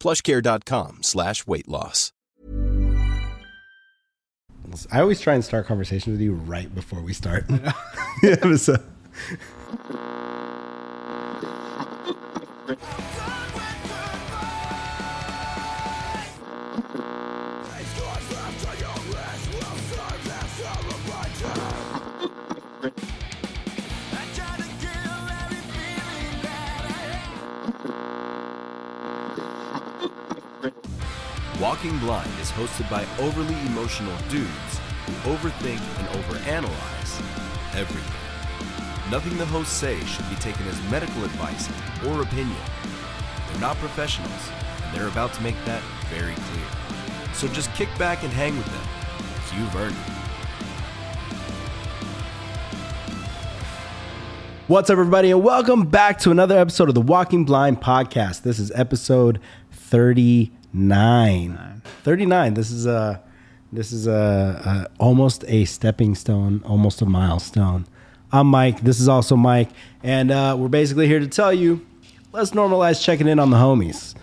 plushcare.com slash weight loss. I always try and start conversations with you right before we start. yeah, so. Walking Blind is hosted by overly emotional dudes who overthink and overanalyze everything. Nothing the hosts say should be taken as medical advice or opinion. They're not professionals, and they're about to make that very clear. So just kick back and hang with them, because you've earned it. What's up, everybody, and welcome back to another episode of the Walking Blind podcast. This is episode 39. 39. This is a this is a, a almost a stepping stone, almost a milestone. I'm Mike. This is also Mike, and uh, we're basically here to tell you, let's normalize checking in on the homies.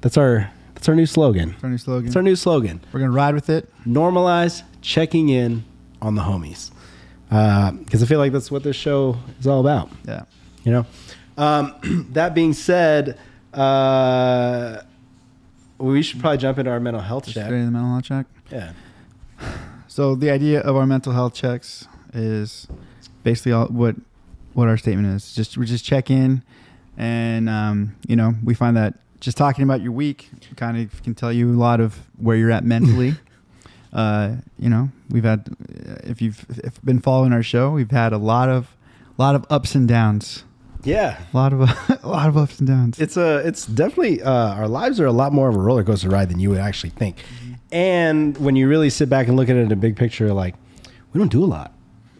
That's our that's our new slogan. That's our new slogan. It's our new slogan. We're gonna ride with it. Normalize checking in on the homies, because I feel like that's what this show is all about. Yeah. You know. Um, that being said, uh, we should probably jump into our mental health Just check. straight in the mental health check. Yeah. So the idea of our mental health checks is basically all what what our statement is. Just we just check in, and um, you know we find that just talking about your week kind of can tell you a lot of where you're at mentally. uh, you know we've had if you've if been following our show, we've had a lot of lot of ups and downs. Yeah. A lot of a lot of ups and downs. It's a it's definitely uh, our lives are a lot more of a roller coaster ride than you would actually think. And when you really sit back and look at it in a big picture, like we don't do a lot.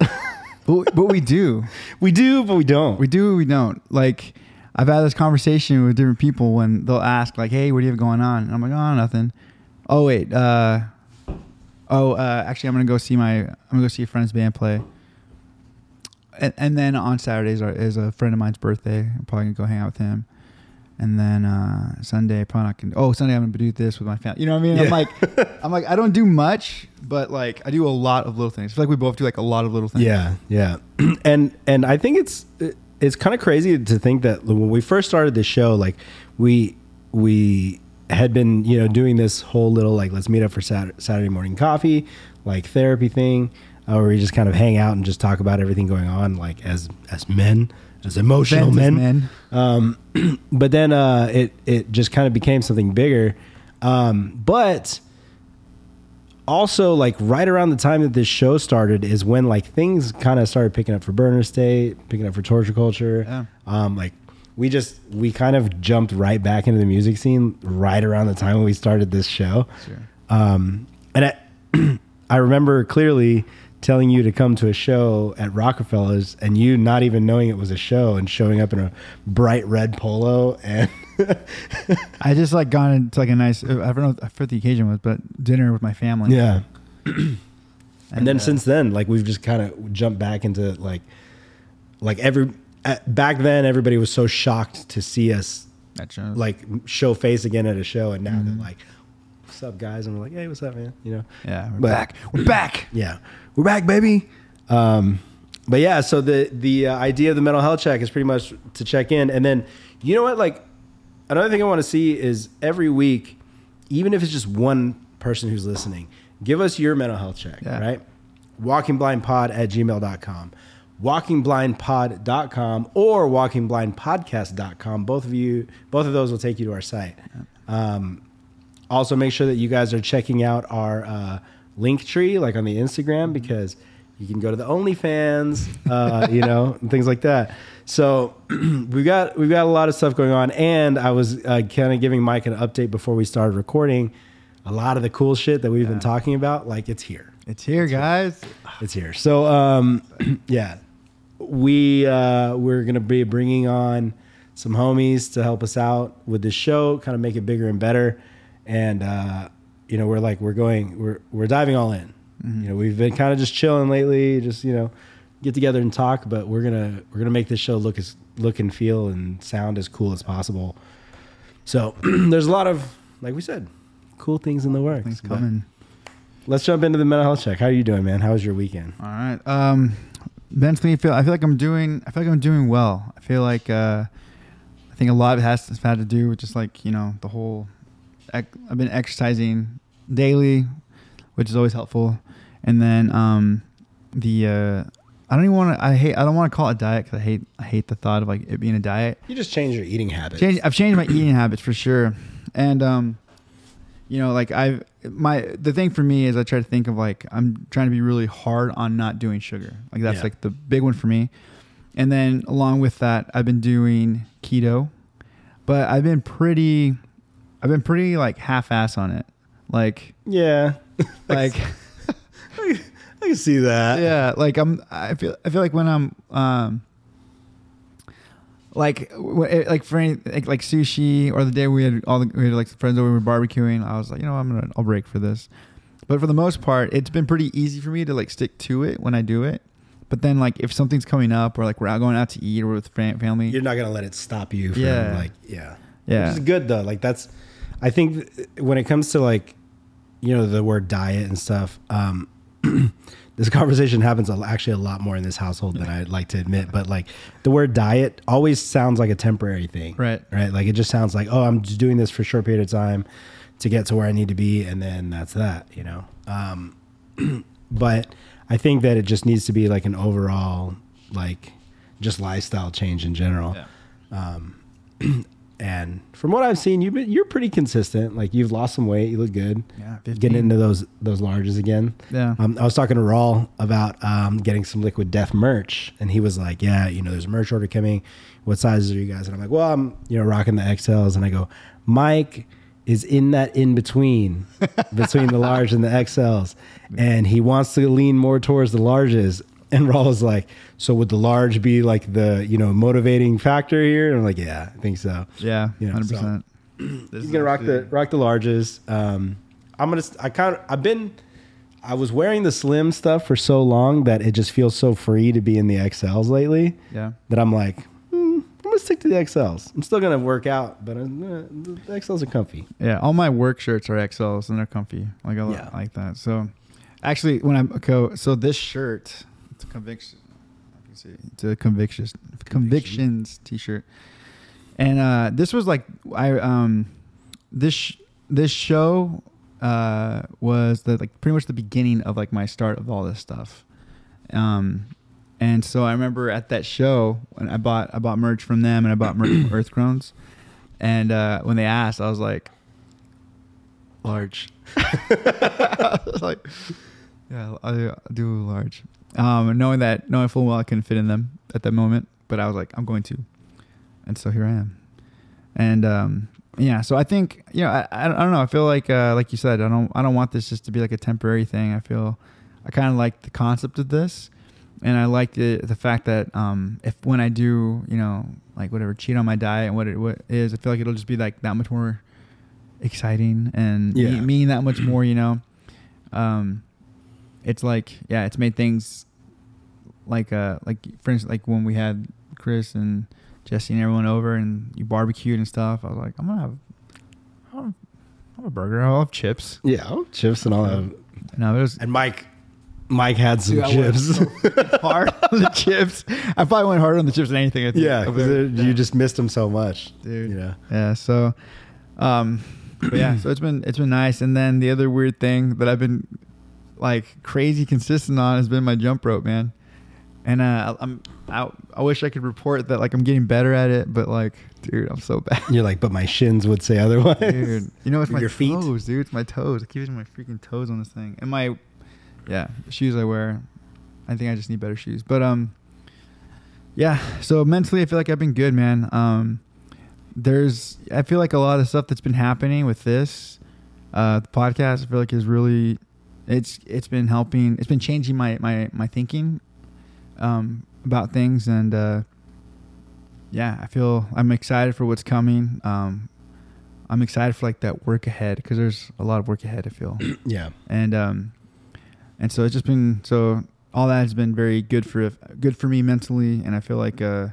but, but we do. We do, but we don't. We do, we don't. Like I've had this conversation with different people when they'll ask, like, "Hey, what do you have going on?" And I'm like, "Oh, nothing." Oh wait, uh, oh, uh, actually, I'm gonna go see my, I'm gonna go see a friend's band play. And, and then on Saturdays are, is a friend of mine's birthday. I'm probably gonna go hang out with him. And then uh, Sunday, probably not gonna. Oh, Sunday, I'm gonna do this with my family. You know what I mean? I'm like, I'm like, I don't do much, but like, I do a lot of little things. I feel like we both do like a lot of little things. Yeah, yeah, and and I think it's it's kind of crazy to think that when we first started this show, like we we had been you know doing this whole little like let's meet up for Saturday, Saturday morning coffee, like therapy thing, uh, where we just kind of hang out and just talk about everything going on, like as as men, as emotional men. men. Um, but then uh, it it just kind of became something bigger. Um, but also like right around the time that this show started is when like things kind of started picking up for burner state picking up for torture culture Yeah. um like we just we kind of jumped right back into the music scene right around the time when we started this show Sure. um and i i remember clearly telling you to come to a show at rockefeller's and you not even knowing it was a show and showing up in a bright red polo and I just like gone into like a nice. I don't know what the occasion was, but dinner with my family. Yeah. and, then uh, since then, like we've just kind of jumped back into like, like every uh, back then, everybody was so shocked to see us like show face again at a show, and now Mm-hmm. they're like, "What's up, guys?" And we're like, "Hey, what's up, man?" You know. yeah, we're But- back. We're back. Yeah, we're back, baby. Um, but yeah, so the the uh, idea of the mental health check is pretty much to check in, and then you know what? Like another thing I want to see is every week, even if it's just one person who's listening, give us your mental health check, Yeah. right? Walkingblindpod at gmail.com, walkingblindpod.com, or walkingblindpodcast.com. Both of you, both of those will take you to our site. Um, also, make sure that you guys are checking out our uh, link tree, like on the Instagram, because you can go to the OnlyFans, uh, you know, and things like that. So we've got we've got a lot of stuff going on, and I was uh, kind of giving Mike an update before we started recording. A lot of the cool shit that we've been talking about, like it's here It's here, guys. it's here. So um, yeah, we uh, we're gonna be bringing on some homies to help us out with this show, kind of make it bigger and better. And uh, you know, we're like we're going we're we're diving all in. You know, we've been kind of just chilling lately, just you know, get together and talk. But we're gonna we're gonna make this show look as look and feel and sound as cool as possible. So there's a lot of like we said, cool things in the works. Things coming. Let's jump into the mental health check. How are you doing, man? How was your weekend? All right. Um, mentally, I feel I feel like I'm doing. I feel like I'm doing well. I feel like uh, I think a lot of it has, has had to do with just like you know the whole. I've been exercising daily, which is always helpful, and then um, the uh, I don't even want to. I hate. I don't want to call it a diet because I hate. I hate the thought of like it being a diet. You just change your eating habits. Change, I've changed my eating habits for sure, and um, you know, like I've my the thing for me is I try to think of like I'm trying to be really hard on not doing sugar. Like that's Yeah. like the big one for me, and then along with that, I've been doing keto, but I've been pretty, I've been pretty like half ass on it, like Yeah. like. I can see that. yeah like i'm i feel i feel like when i'm um like w- like for any like, like sushi or the day we had all the we had like friends over we were barbecuing i was like you know i'm gonna i'll break for this but for the most part it's been pretty easy for me to like stick to it when i do it but then like if something's coming up or like we're out going out to eat or with fam- family You're not gonna let it stop you from Yeah. like yeah. Yeah. Which is good though. Like that's I think th- when it comes to like you know the word diet and stuff, um this conversation happens actually a lot more in this household than I'd like to admit. But like the word diet always sounds like a temporary thing. Right. Right. Like it just sounds like, oh, I'm just doing this for a short period of time to get to where I need to be, and then that's that, you know. Um but I think that it just needs to be like an overall like just lifestyle change in general. Um, and from what I've seen, you've been you're pretty consistent. Like you've lost some weight, you look good. Yeah, 15. getting into those those larges again. Yeah. Um, I was talking to Rawl about um, getting some liquid death merch, and he was like, "Yeah, you know, there's a merch order coming. What sizes are you guys?" And I'm like, "Well, I'm you know rocking the XLs," and I go, "Mike." Is in that in between between the large and the XLs, and he wants to lean more towards the larges. And Rawl was like, "So would the large be like the you know motivating factor here?" And I'm like, "Yeah, I think so." yeah You know, 100% He's gonna rock the rock the larges. Um, I'm gonna. I kind of. I've been. I was wearing the slim stuff for so long that it just feels so free to be in the XLs lately. Yeah. That I'm like, hmm, I'm gonna stick to the XLs. I'm still gonna work out, but uh, the XLs are comfy. Yeah, all my work shirts are XLs and they're comfy. Like I Yeah. like that. So, actually, when I'm okay, so this shirt, conviction. I can see it's a convictions convictions t-shirt, and uh, this was like I um this sh- this show uh was the like pretty much the beginning of like my start of all this stuff, um. And so I remember at that show when I bought I bought merch from them and I bought merch from Earth Crones. And uh, when they asked, I was like, large. I was like, yeah, I'll do large. Um, knowing that, knowing full well I couldn't fit in them at that moment, but I was like, I'm going to. And so here I am. And um, yeah, so I think you know, I, I, don't- know. I feel like uh, like you said, I don't I don't want this just to be like a temporary thing. I feel I kind of like the concept of this, and I like the the fact that um, if when I do, you know, like whatever, cheat on my diet and what it what is, I feel like it'll just be like that much more exciting and Yeah. me- mean that much more. You know, um, it's like yeah, it's made things like uh like for instance like when we had Chris and Jesse and everyone over and you barbecued and stuff. I was like, I'm gonna have, I'll have, I'll have a burger. I'll have chips. Yeah, oh, chips and all that. No, it was And Mike, Mike had some Dude, chips. went hard on the chips. I probably went harder on the chips than anything. I think. yeah, Over because there. you just missed them so much, dude. You know. Yeah. So, um, but yeah, so it's been it's been nice. And then the other weird thing that I've been like crazy consistent on has been my jump rope, man. And uh, I'm I, I wish I could report that like I'm getting better at it, but like, dude, I'm so bad. You're like, but my shins would say otherwise. Dude, you know it's my Your feet? toes, dude. It's my toes. I keep using my freaking toes on this thing, and my yeah shoes I wear. I think I just need better shoes, but um, yeah. So mentally, I feel like I've been good, man. Um, there's I feel like a lot of stuff that's been happening with this uh the podcast. I feel like is really it's it's been helping. It's been changing my my my thinking um about things and uh yeah, I feel I'm excited for what's coming. Um, I'm excited for like that work ahead because there's a lot of work ahead. I feel, yeah. and um, and so it's just been so all that has been very good for good for me mentally, and I feel like uh,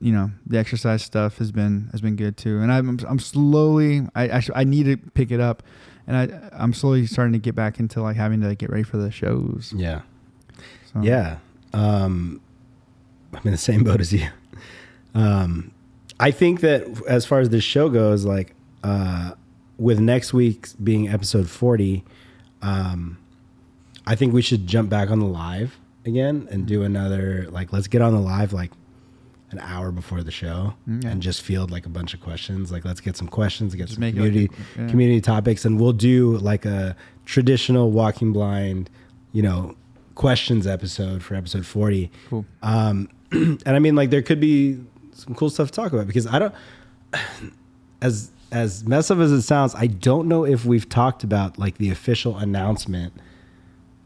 you know, the exercise stuff has been has been good too. And I'm I'm slowly I actually I need to pick it up, and I I'm slowly starting to get back into like having to get ready for the shows. Yeah. So, Yeah. Um, I'm in the same boat as you. Um, I think that as far as this show goes, like uh, with next week being episode 40, um, I think we should jump back on the live again and do another like let's get on the live like an hour before the show Okay. and just field like a bunch of questions. Like let's get some questions, get Just some like community a- yeah. community topics, and we'll do like a traditional walking blind, you know, questions episode for episode 40. Cool. Um, and I mean, like, there could be some cool stuff to talk about because I don't, as as messed up as it sounds, I don't know if we've talked about like the official announcement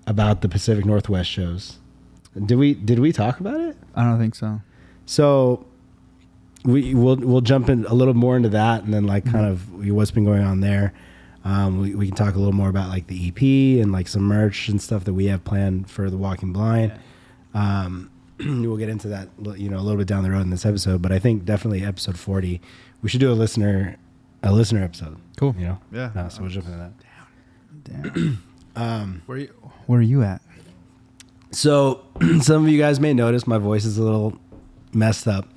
about the Pacific Northwest shows. Did we did we talk about it? I don't think so. So we we'll we'll jump in a little more into that, and then like kind of what's been going on there. Um, we we can talk a little more about like the EP and like some merch and stuff that we have planned for the Walking Blind. Um, we'll get into that you know a little bit down the road in this episode, but I think definitely episode forty, we should do a listener a listener episode. Cool. You know. Yeah. Uh, so we'll jump into that. Damn. Um, where you Where are you at? So, some of you guys may notice my voice is a little messed up.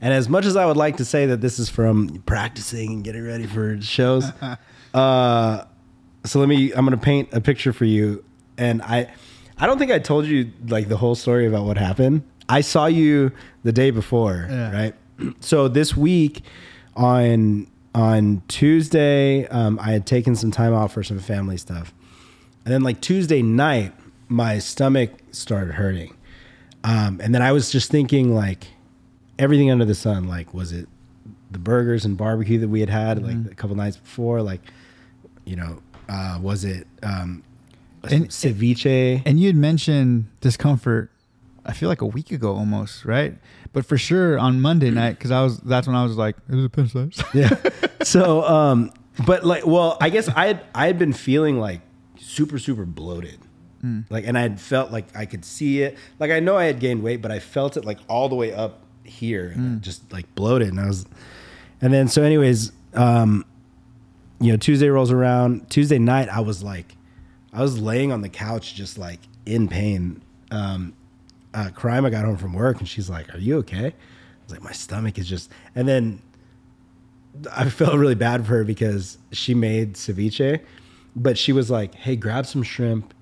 And as much as I would like to say that this is from practicing and getting ready for shows, uh, so let me, I'm going to paint a picture for you. And I, I don't think I told you like the whole story about what happened. I saw you the day before, Yeah. right? So this week on, on Tuesday, um, I had taken some time off for some family stuff. And then like Tuesday night, my stomach started hurting. Um, and then I was just thinking like everything under the sun. Like, was it the burgers and barbecue that we had had like a couple nights before? Like, you know, uh, was it um, And- ceviche? And you had mentioned discomfort. I feel like a week ago almost, right? But for sure on Monday night, because I was that's when I was like, it was a appendicitis. yeah. So, um, but like, well, I guess I had I had been feeling like super super bloated, like, and I had felt like I could see it. Like, I know I had gained weight, but I felt it like all the way up here, and just like bloated. And I was, and then so, anyways, um, you know, Tuesday rolls around. Tuesday night, I was like, I was laying on the couch, just like in pain. Um, uh, Karima got home from work, and she's like, "Are you okay?" I was like, "My stomach is just," and then I felt really bad for her because she made ceviche, but she was like, "Hey, grab some shrimp,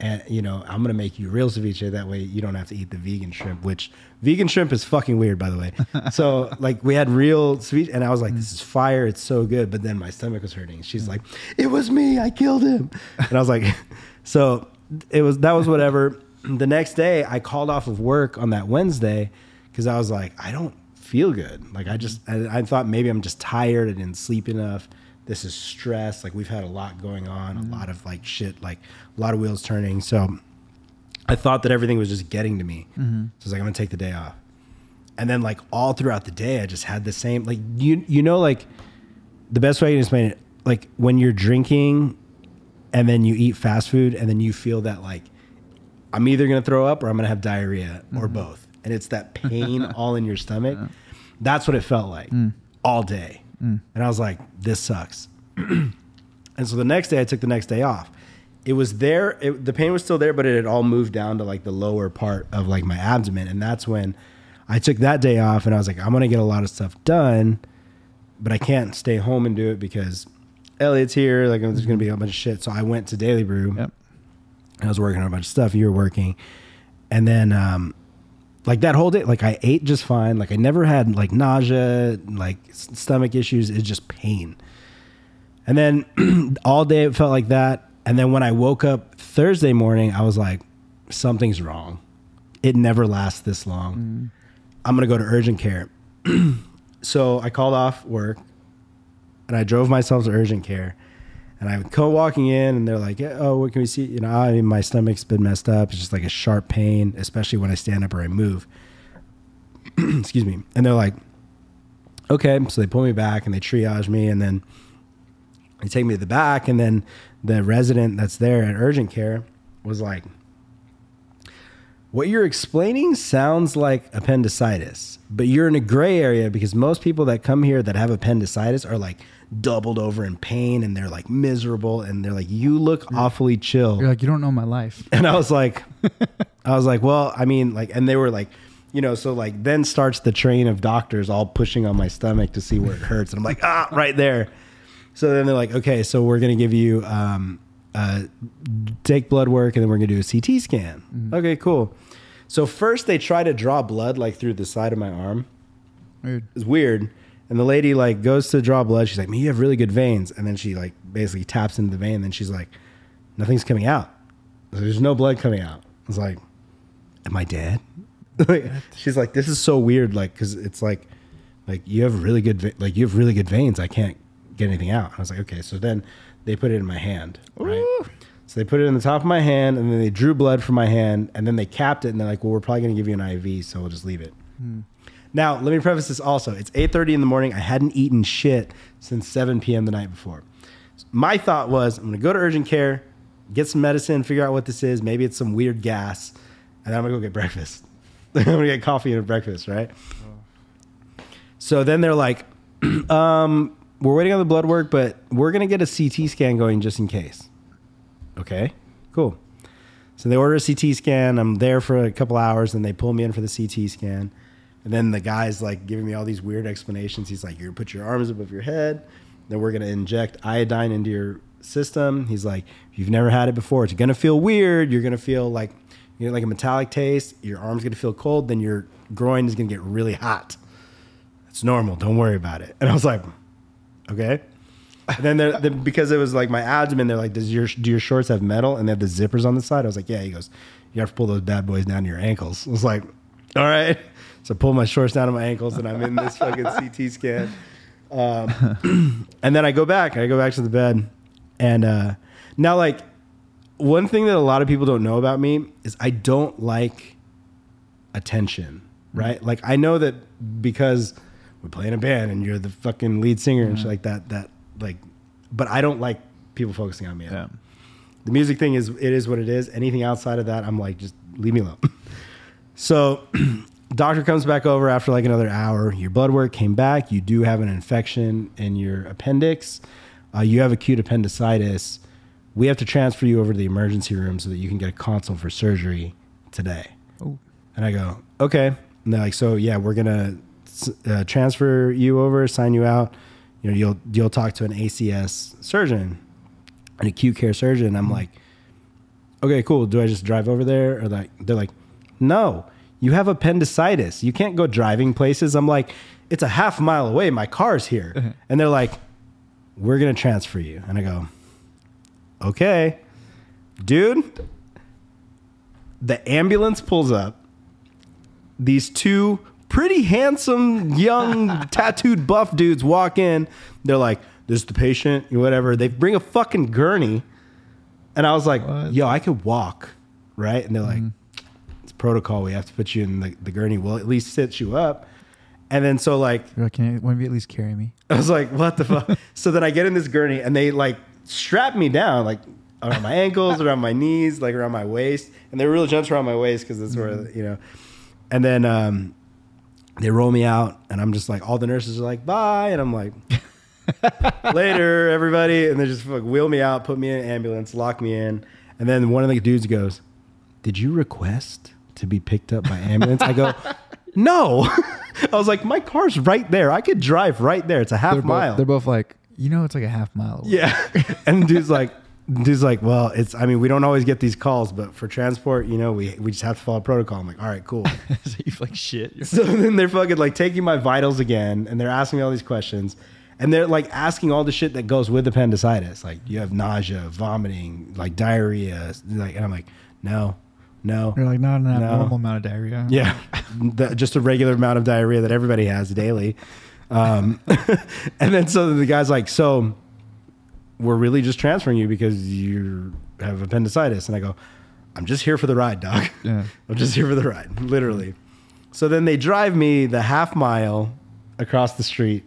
and you know I'm gonna make you real ceviche. That way you don't have to eat the vegan shrimp. Which vegan shrimp is fucking weird, by the way. so like we had real ceviche, and I was like, "This is fire. It's so good." But then my stomach was hurting. She's like, "It was me. I killed him," and I was like, "So it was that was whatever." The next day, I called off of work on that Wednesday because I was like, I don't feel good. Like I just, I, I thought maybe I'm just tired. I didn't sleep enough. This is stress. Like we've had a lot going on, a mm-hmm. lot of like shit, like a lot of wheels turning. So I thought that everything was just getting to me. Mm-hmm. So I was like, I'm gonna take the day off. And then like all throughout the day, I just had the same like you you know like the best way I can explain it like when you're drinking and then you eat fast food and then you feel that like I'm either gonna throw up or I'm gonna have diarrhea or mm-hmm. both, and it's that pain all in your stomach. That's what it felt like mm. all day, and I was like, this sucks. and so the next day, I took the next day off. It was there. It, the pain was still there, but it had all moved down to like the lower part of like my abdomen, and that's when I took that day off, and I was like, I'm gonna get a lot of stuff done, but I can't stay home and do it because Elliot's here. Like, there's gonna be a bunch of shit. So I went to Daily Brew. Yep. I was working on a bunch of stuff. You were working, and then um, like that whole day, like I ate just fine. Like I never had like nausea, like stomach issues. It's just pain. And then all day it felt like that. And then when I woke up Thursday morning, I was like, something's wrong. It never lasts this long. Mm. I'm gonna go to urgent care. so I called off work and I drove myself to urgent care. And I go walking in, and they're like, "Oh, what can we see?" You know, I mean, my stomach's been messed up. It's just like a sharp pain, especially when I stand up or I move. Excuse me. And they're like, "Okay." So they pull me back and they triage me, and then they take me to the back. And then the resident that's there at urgent care was like, "What you're explaining sounds like appendicitis, but you're in a gray area because most people that come here that have appendicitis are like." Doubled over in pain and they're like miserable and they're like you look awfully chill You're like, you don't know my life. and I was like, I was like, well, I mean, like, and they were like, you know, so like then starts the train of doctors all pushing on my stomach to see where it hurts, and I'm like, ah, right there. So then they're like, okay, so we're gonna give you um, uh, take blood work, and then we're gonna do a CT scan. Okay, cool. So first they try to draw blood like through the side of my arm. Weird. It's weird. And the lady like goes to draw blood. She's like, "Man, you have really good veins." And then she like basically taps into the vein. And then she's like, "Nothing's coming out. There's no blood coming out." I was like, "Am I dead?" She's like, "This is so weird." Like, because it's like, like you have really good, like you have really good veins. I can't get anything out. I was like, "Okay." So then they put it in my hand, right? So they put it in the top of my hand, and then they drew blood from my hand, and then they capped it, and they're like, "Well, we're probably going to give you an IV, so we'll just leave it." Hmm. Now, let me preface this also. It's 8:30 in the morning. I hadn't eaten shit since 7 p.m. the night before. My thought was, I'm going to go to urgent care, get some medicine, figure out what this is. Maybe it's some weird gas, and then I'm going to go get breakfast. I'm going to get coffee and a breakfast, right? So then they're like, um, we're waiting on the blood work, but we're going to get a CT scan going just in case. Okay, cool. So they order a CT scan. I'm there for a couple hours, and they pull me in for the CT scan. And then the guy's like giving me all these weird explanations. He's like, "You're gonna put your arms above your head. Then we're gonna inject iodine into your system." He's like, "If you've never had it before, it's gonna feel weird. You're gonna feel like you know, like a metallic taste. Your arm's gonna feel cold. Then your groin is gonna get really hot. It's normal. Don't worry about it." And I was like, "Okay." And then because it was like my abdomen, they're like, "Does your do your shorts have metal?" And they have the zippers on the side. I was like, "Yeah." He goes, "You have to pull those bad boys down to your ankles." I was like, "All right." So I pull my shorts down to my ankles, and I'm in this fucking CT scan. Um, and then I go back. I go back to the bed, and uh, now like one thing that a lot of people don't know about me is I don't like attention. Right? Like I know that because we play in a band and you're the fucking lead singer and shit like that. That like, but I don't like people focusing on me. Yeah. The music thing is it is what it is. Anything outside of that, I'm like, just leave me alone. so, doctor comes back over after like another hour. Your blood work came back. You do have an infection in your appendix. Uh, you have acute appendicitis. We have to transfer you over to the emergency room so that you can get a consult for surgery today. Oh. And I go, okay. And they're like, so yeah, we're gonna uh, transfer you over, sign you out. You know, you'll you'll talk to an ACS surgeon, an acute care surgeon. I'm like, okay, cool. Do I just drive over there? Or like, they're like, no, you have appendicitis. You can't go driving places. I'm like, it's a half mile away. My car's here. Uh-huh. And they're like, we're gonna transfer you. And I go, okay, dude. The ambulance pulls up. These two pretty handsome, young, tattooed, buff dudes walk in. They're like, "This is the patient," whatever. They bring a fucking gurney, and I was like, "Yo, I could walk, right?" And they're like, mm-hmm. Protocol. We have to put you in the, the gurney. We'll at least sit you up. And then so like You're like, can you, you at least carry me? I was like, what the fuck? so then I get in this gurney and they like strap me down, like around my ankles, around my knees, like around my waist. And they really jumps around my waist because that's where, you know. And then um, they roll me out and I'm just like, all the nurses are like, bye. And I'm like, later, everybody. And they just like, wheel me out, put me in an ambulance, lock me in. And then one of the dudes goes, did you request to be picked up by ambulance? I go, no. I was like, my car's right there. I could drive right there. It's a half they're mile. Both, they're both like, you know, it's like a half mile. Away. Yeah. and dude's like, dude's like, well, it's, I mean, we don't always get these calls, but for transport, you know, we, we just have to follow protocol. I'm like, all right, cool. so you like shit. So then they're fucking like taking my vitals again and they're asking me all these questions. And they're like asking all the shit that goes with appendicitis. Like you have nausea, vomiting, like diarrhea. Like, and I'm like, no, no. You're like, not an No. abnormal amount of diarrhea. Yeah, the, just a regular amount of diarrhea that everybody has daily. Um, and then so the guy's like, "So we're really just transferring you because you have appendicitis." And I go, "I'm just here for the ride, doc. Yeah. I'm just here for the ride, literally." So then they drive me the half mile across the street,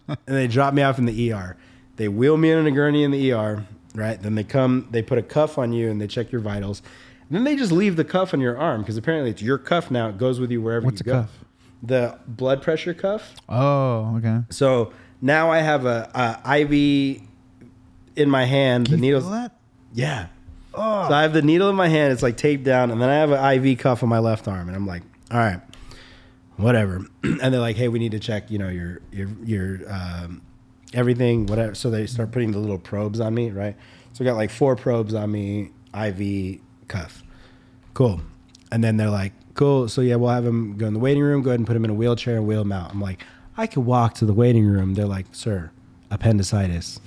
and they drop me off in the ER. They wheel me in a gurney in the ER, right? Then they come, they put a cuff on you, and they check your vitals. And then they just leave the cuff on your arm because apparently it's your cuff now. It goes with you wherever What's you a go. cuff? The blood pressure cuff. Oh, okay. So now I have a, a IV in my hand. Can the feel that? yeah. So I have the needle in my hand. It's like taped down, and then I have an IV cuff on my left arm, and I'm like, all right, whatever. and they're like, hey, we need to check, you know, your your your um, everything, whatever. So they start putting the little probes on me, right? So I got like four probes on me, IV cuff. Cool. And then they're like, cool. So yeah, we'll have him go in the waiting room. Go ahead and put him in a wheelchair and wheel him out. I'm like, I could walk to the waiting room. They're like, sir, appendicitis.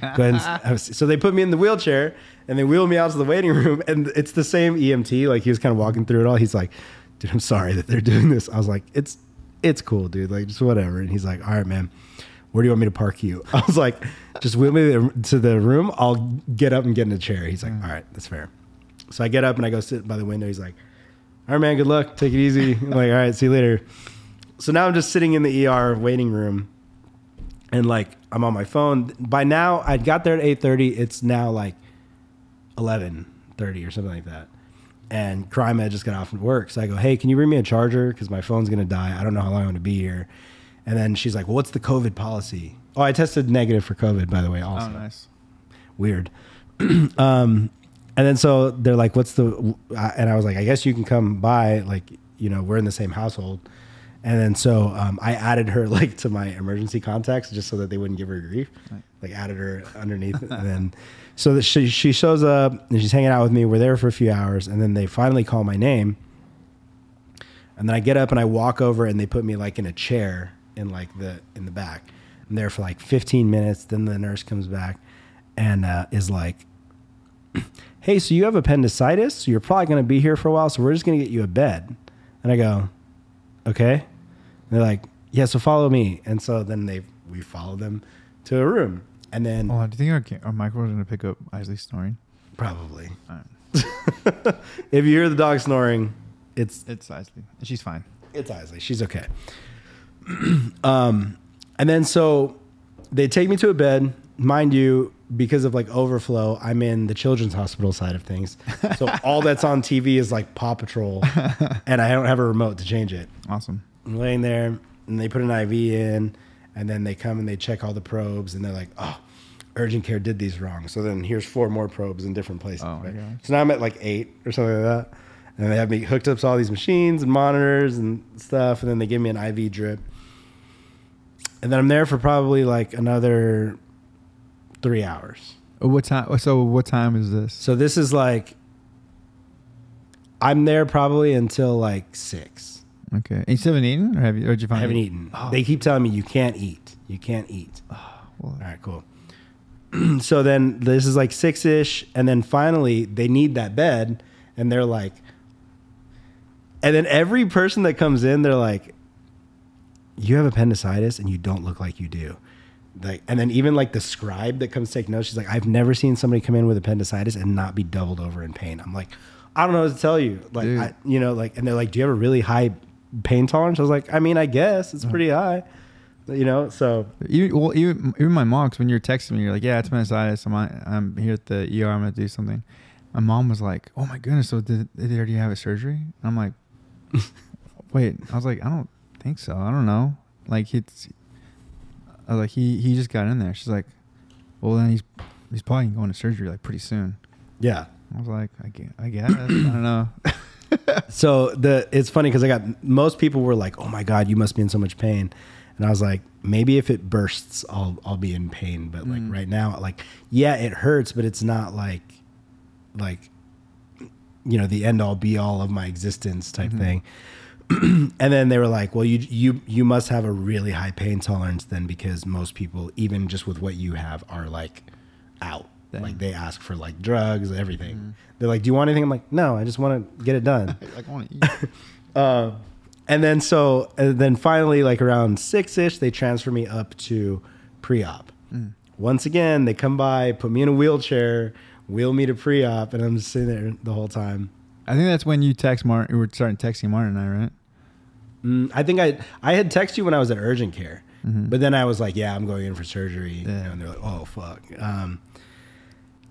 Go ahead and, so they put me in the wheelchair and they wheel me out to the waiting room. And it's the same EMT. Like he was kind of walking through it all. He's like, dude, I'm sorry that they're doing this. I was like, it's, it's cool, dude. Like just whatever. And he's like, all right, man, where do you want me to park you? I was like, just wheel me to the- to the room. I'll get up and get in a chair. He's like, mm. all right, that's fair. So I get up and I go sit by the window. He's like, all right, man, good luck. Take it easy. I'm like, all right, see you later. So now I'm just sitting in the ER waiting room and like I'm on my phone. By now I'd got there at 8:30. It's now like 11:30 or something like that. And Karima had just got off from work. So I go, "Hey, can you bring me a charger cuz my phone's going to die. I don't know how long I'm going to be here." And then she's like, "Well, what's the COVID policy?" Oh, I tested negative for COVID by the way also Oh, nice. weird. um, and then so they're like, "What's the?" And I was like, "I guess you can come by. Like, you know, we're in the same household." And then so um, I added her like to my emergency contacts just so that they wouldn't give her grief. Like added her underneath, and then so that she she shows up and she's hanging out with me. We're there for a few hours, and then they finally call my name. And then I get up and I walk over, and they put me like in a chair in like the in the back. I'm there for like 15 minutes. Then the nurse comes back and uh, is like, "Hey, so you have appendicitis? So you're probably going to be here for a while. So we're just going to get you a bed." And I go, "Okay." And they're like, "Yeah, so follow me." And so then they we follow them to a room, and then Oh, do you think our, our microphone's going to pick up Isley snoring? probably right. if you hear the dog snoring, it's It's Isley. She's fine. It's Isley. She's okay. um, and then so they take me to a bed. Mind you, because of like overflow, I'm in the children's hospital side of things. So all that's on TV is like Paw Patrol, and I don't have a remote to change it. Awesome. I'm laying there, and they put an IV in, and then they come and they check all the probes, and they're like, "Oh, urgent care did these wrong." So then here's four more probes in different places. Oh, right? So now I'm at like eight or something like that, and they have me hooked up to all these machines and monitors and stuff, and then they give me an IV drip, and then I'm there for probably like another three hours. Oh, What time? So what time is this? So this is like. I'm there probably until like six. Okay. And you still haven't eaten, or have you? Or did you I find? haven't eaten. Oh. They keep telling me you can't eat. You can't eat. Oh, well, All right, cool. so then this is like six ish, and then finally they need that bed, and they're like, and then every person that comes in, they're like, "You have appendicitis, and you don't look like you do." Like, and then even like the scribe that comes to take notes, she's like, "I've never seen somebody come in with appendicitis and not be doubled over in pain." I'm like, I don't know what to tell you. Like, I, you know, like, and they're like, do you have a really high pain tolerance? I was like, I mean, I guess it's pretty high, you know. So Even, well, even even my mom, 'cause when you're texting me, you're like, "Yeah, it's appendicitis. I'm I'm here at the ER. I'm gonna do something." My mom was like, "Oh my goodness! So did, did they already have a surgery?" I'm like, "Wait." I was like, "I don't think so. I don't know. Like it's." I was like, "He he just got in there." She's like, "Well, then he's he's probably going to surgery like pretty soon." yeah. I was like, "I guess, I, guess. I don't know." So the it's funny because I got most people were like, "Oh my god, you must be in so much pain," and I was like, "Maybe if it bursts, I'll I'll be in pain." But like mm. right now, like yeah, it hurts, but it's not like like you know the end all be all of my existence type mm-hmm. thing. and then they were like, "Well, you you you must have a really high pain tolerance then because most people, even just with what you have, are like out. Dang. Like they ask for like drugs, everything. They're like, "Do you want anything?" I'm like, "No, I just want to get it done." like, I want to eat. Uh, and then so and then finally, like around six ish, they transfer me up to pre-op. Once again, they come by, put me in a wheelchair, wheel me to pre-op, and I'm just sitting there the whole time. I think that's when you text Martin. You were starting texting Martin and I, right? Mm, I think I I had texted you when I was at urgent care, but then I was like, yeah, I'm going in for surgery, you know, and they're like, oh fuck. Um,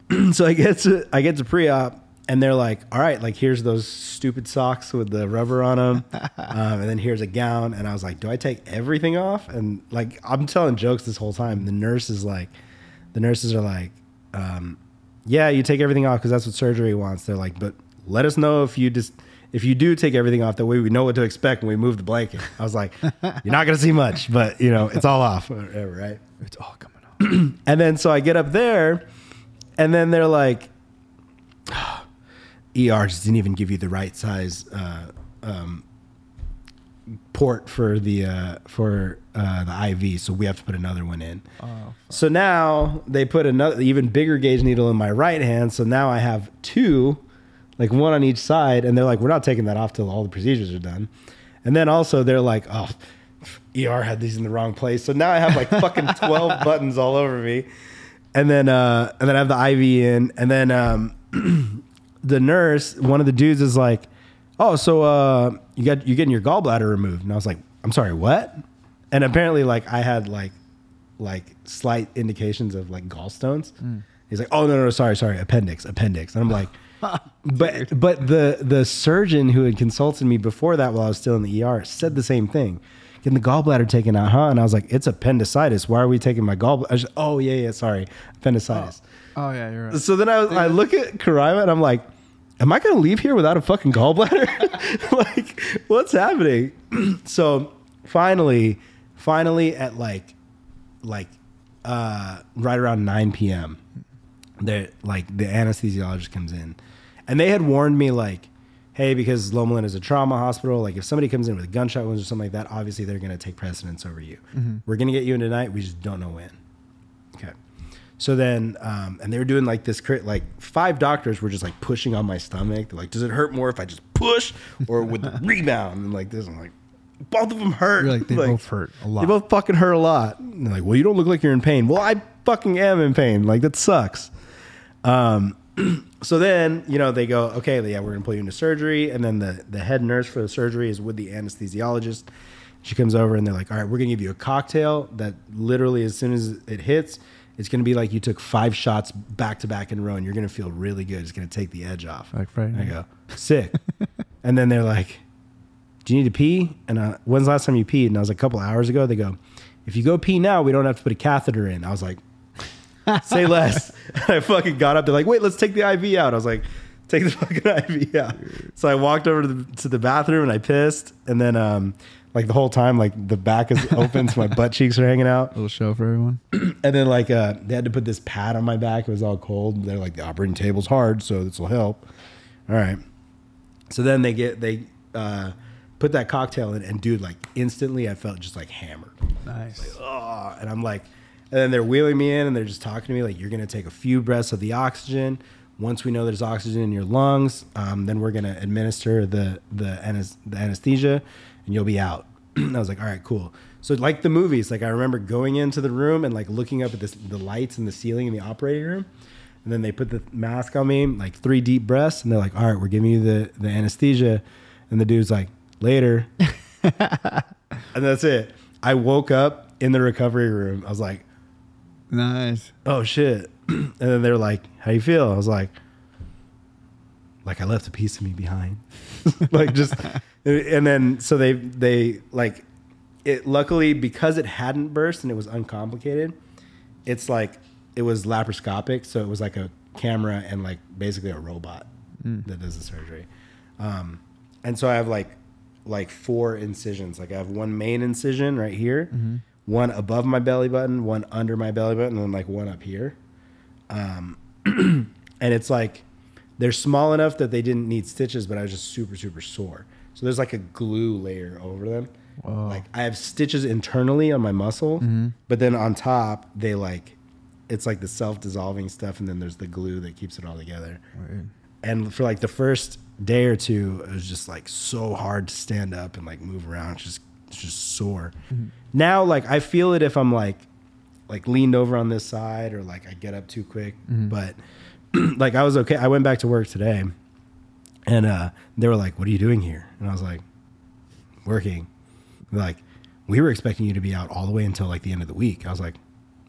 so I get to I get to pre-op, and they're like, all right, like here's those stupid socks with the rubber on them, um, and then here's a gown, and I was like, do I take everything off? And like I'm telling jokes this whole time. The nurse is like, the nurses are like, um, yeah, you take everything off because that's what surgery wants. They're like, but let us know if you just if you do take everything off, that way we know what to expect when we move the blanket. I was like, you're not gonna see much, but you know, it's all off, whatever, right? It's all coming off. And then so I get up there, and then they're like, ER just didn't even give you the right size uh, um, port for the uh, for uh, the IV, so we have to put another one in. so now they put another even bigger gauge needle in my right hand. So now I have two, like one on each side, and they're like, we're not taking that off till all the procedures are done. And then also they're like, oh, ER had these in the wrong place. So now I have like fucking 12 buttons all over me. And then uh and then I have the IV in and then um the nurse, one of the dudes is like, "Oh, so uh you got you're getting your gallbladder removed." And I was like, "I'm sorry, what?" And apparently like I had like like slight indications of like gallstones. He's like, "Oh, no, no, sorry, sorry, appendix, appendix." And I'm like, but but the the surgeon who had consulted me before that while I was still in the ER said the same thing. Getting the gallbladder taken out, huh? And I was like, it's appendicitis. Why are we taking my gallbladder? I was just, oh yeah, yeah, sorry, appendicitis. Oh yeah, you're right. So then I, was, I look at Karima and I'm like, am I going to leave here without a fucking gallbladder? like, what's happening? so finally, finally at like, like, uh, right around 9 p.m., they like the anesthesiologist comes in and they had warned me like, hey, because Loma Linda is a trauma hospital, like if somebody comes in with a gunshot wounds or something like that, obviously they're going to take precedence over you. We're going to get you in tonight. We just don't know when. Okay. So then, um, and they were doing like this, crit- like five doctors were just like pushing on my stomach. They're like, does it hurt more if I just push or with the rebound? And like this, I'm like, both of them hurt. You're like, they both hurt a lot. They both fucking hurt a lot. And they're like, well, you don't look like you're in pain. Well, I fucking am in pain. Like that sucks. Um, so then, you know, they go, okay, yeah, we're gonna put you into surgery, and then the the head nurse for the surgery is with the anesthesiologist. She comes over and they're like, all right, we're gonna give you a cocktail that literally as soon as it hits, it's gonna be like you took five shots back to back in a row, and you're gonna feel really good. It's gonna take the edge off. Like Friday I go, sick. and then they're like, do you need to pee? And uh, when's the last time you peed? And I was like, a couple hours ago. They go, if you go pee now, we don't have to put a catheter in. I was like, say less. I fucking got up. They're like, wait, let's take the IV out. I was like, take the fucking IV out. So I walked over to the, to the bathroom and I pissed. And then, um, like the whole time, like the back is open, so my butt cheeks are hanging out. little show for everyone. And then, like, uh, they had to put this pad on my back. It was all cold. They're like, the operating table's hard, so this will help. All right. So then they get they uh, put that cocktail in, and dude, like instantly, I felt just like hammered. Nice. Oh, and I'm like, and then they're wheeling me in, and they're just talking to me like, you're gonna take a few breaths of the oxygen. Once we know there's oxygen in your lungs, um, then we're gonna administer the the, anes- the anesthesia, and you'll be out. I was like, all right, cool. So like the movies, like I remember going into the room and like looking up at this the lights in the ceiling in the operating room. And then they put the mask on me, like three deep breaths, and they're like, "All right, we're giving you the the anesthesia." And the dude's like, "Later," and that's it. I woke up in the recovery room. I was like, Nice. "Oh shit!" and then they're like, "How you feel?" I was like, "Like I left a piece of me behind." like just, and then so they they like it. Luckily, because it hadn't burst and it was uncomplicated, it's like it was laparoscopic, so it was like a camera and like basically a robot that does the surgery. Um, and so I have like like four incisions. Like I have one main incision right here, one above my belly button, one under my belly button, and then like one up here. Um, and it's like they're small enough that they didn't need stitches, but I was just super super sore. So there's like a glue layer over them. Like I have stitches internally on my muscle, but then on top they like it's like the self dissolving stuff, and then there's the glue that keeps it all together. And for like the first day or two, it was just like so hard to stand up and like move around. It's just it's just sore. Now like I feel it if I'm like like leaned over on this side or like I get up too quick. But like I was okay. I went back to work today and uh they were like, What are you doing here? And I was like, Working. They're like, We were expecting you to be out all the way until like the end of the week. I was like,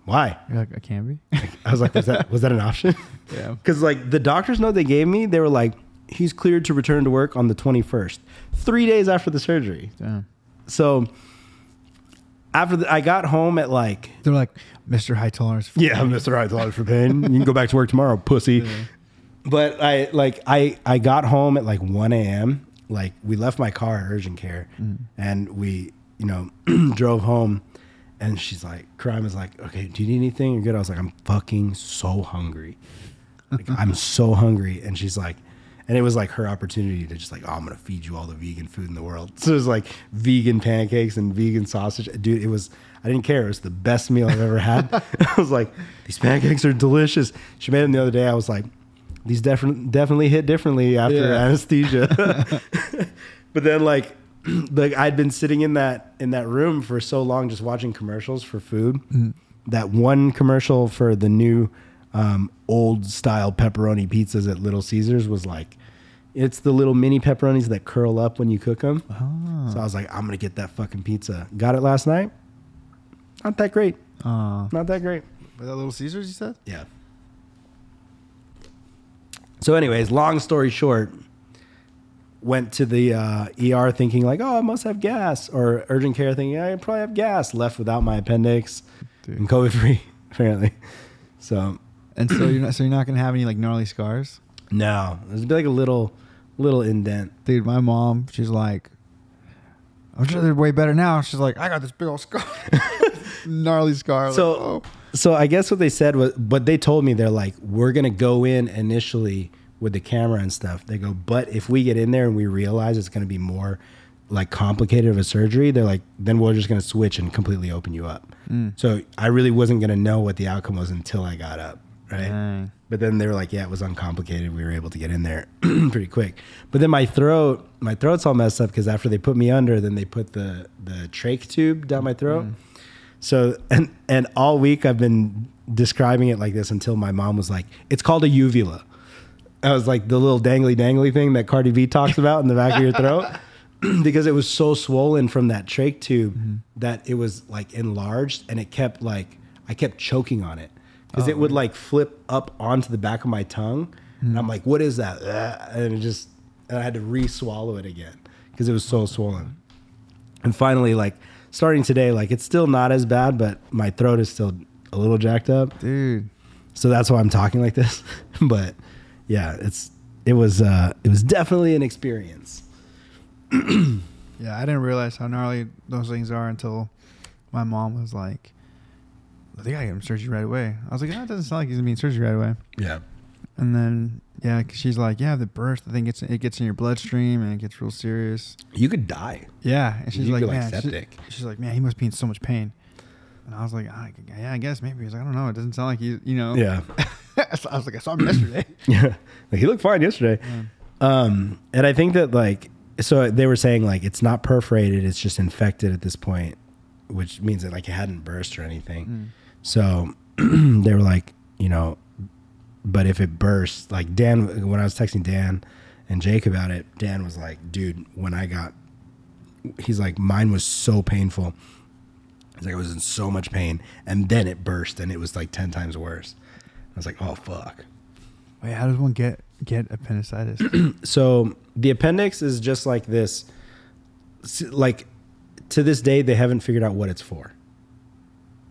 Why? You're like, I can be. I was like, was that was that an option? Yeah. Because like the doctor's note they gave me, they were like, he's cleared to return to work on the twenty first, three days after the surgery. Damn. So after the, I got home at like, They're like, Mr. High Tolerance. yeah, Mister Right dollars for pain. You can go back to work tomorrow, pussy. But I like I I got home at like one a.m. Like we left my car at urgent care, mm. and we you know drove home. And she's like, Karima's like, okay, do you need anything? You're good. I was like, I'm fucking so hungry. Like, I'm so hungry. And she's like, and it was like her opportunity to just like, oh, I'm gonna feed you all the vegan food in the world. So it was like vegan pancakes and vegan sausage. Dude, it was I didn't care. It was the best meal I've ever had. I was like, these pancakes are delicious. She made them the other day. I was like, these definitely definitely hit differently after Yeah. anesthesia. but then like like I'd been sitting in that in that room for so long just watching commercials for food. That one commercial for the new um, old style pepperoni pizzas at Little Caesars was like it's the little mini pepperonis that curl up when you cook them. So I was like, I'm gonna get that fucking pizza. Got it last night. Not that great. Uh, Not that great. was that Little Caesars, you said? Yeah. So, anyways, long story short, went to the uh, ER thinking like, oh, I must have gas, or urgent care thinking I probably have gas. Left without my appendix Dude. and COVID free, apparently. So, And so you're not, so you're not gonna have any like gnarly scars, no, there's like a little, little indent. dude. My mom, she's like, I'm sure they're way better now. She's like, I got this big old scar, gnarly scar. I'm like, So, oh. so I guess what they said was, but they told me they're like, we're gonna go in initially with the camera and stuff. They go, but if we get in there and we realize it's gonna be more like complicated of a surgery, they're like, then we're just gonna switch and completely open you up. Mm. So I really wasn't gonna know what the outcome was until I got up, right? Dang. But then they were like, yeah, it was uncomplicated. We were able to get in there pretty quick. But then my throat, my throat's all messed up because after they put me under, then they put the the trach tube down my throat. Mm-hmm. So and and all week I've been describing it like this until my mom was like, "It's called a uvula." I was like the little dangly dangly thing that Cardi B talks about in the back of your throat. because it was so swollen from that trach tube mm-hmm. that it was like enlarged and it kept like I kept choking on it because it would like flip up onto the back of my tongue and I'm like, what is that? And it just and I had to re-swallow it again because it was so swollen. And finally, like starting today, like it's still not as bad, but my throat is still a little jacked up. dude. So that's why I'm talking like this. but yeah, it's it was uh it was definitely an experience. Yeah, I didn't realize how gnarly those things are until my mom was like, "They gotta get him surgery right away." I was like, "Ah, it doesn't sound like he's gonna be in surgery right away." Yeah. And then yeah, 'cause she's like, "Yeah, the burst, I think it's it gets in your bloodstream and it gets real serious." You could die. Yeah, and she's You like, "Man," septic. she's like, "Man, he must be in so much pain." And I was like, I, "Yeah, I guess maybe." He's like, "I don't know. It doesn't sound like he's, you know." Yeah. I was like, "I saw him yesterday." Yeah. Like he looked fine yesterday. Um and I think that like so they were saying like it's not perforated, it's just infected at this point, which means that like it hadn't burst or anything. So they were like, you know, but if it bursts, like Dan, when I was texting Dan and Jake about it, Dan was like, "Dude, when I got," he's like, "Mine was so painful." He's like, "I was in so much pain, and then it burst, and it was like ten times worse." I was like, "Oh fuck." Wait, how does one get get appendicitis? so the appendix is just like this like to this day they haven't figured out what it's for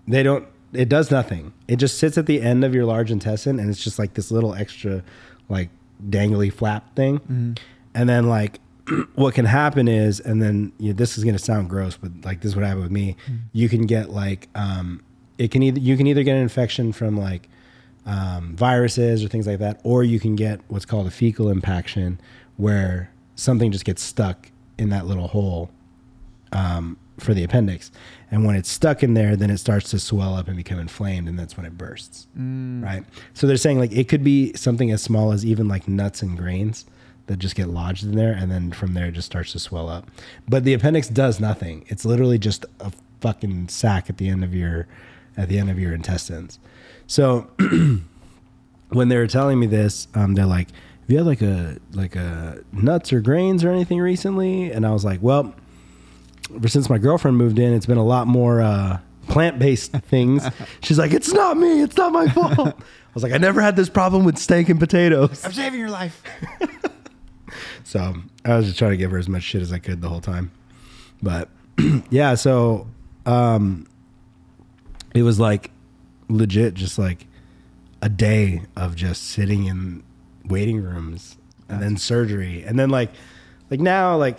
they don't it does nothing. It just sits at the end of your large intestine and it's just like this little extra like dangly flap thing. And then like what can happen is and then you know, this is going to sound gross but like this is what happened with me. You can get like um it can either you can either get an infection from like um, viruses or things like that, or you can get what's called a fecal impaction, where something just gets stuck in that little hole um, for the appendix, and when it's stuck in there, then it starts to swell up and become inflamed, and that's when it bursts. Right. So they're saying like it could be something as small as even like nuts and grains that just get lodged in there, and then from there it just starts to swell up. But the appendix does nothing. It's literally just a fucking sack at the end of your at the end of your intestines. So when they were telling me this, um, they're like, "Have you had like a like a nuts or grains or anything recently?" And I was like, "Well, ever since my girlfriend moved in, it's been a lot more uh, plant based things." She's like, "It's not me. It's not my fault." I was like, "I never had this problem with steak and potatoes." I'm saving your life. So I was just trying to give her as much shit as I could the whole time. But yeah, so um, it was like legit, just like a day of just sitting in waiting rooms and then surgery, and then like like now like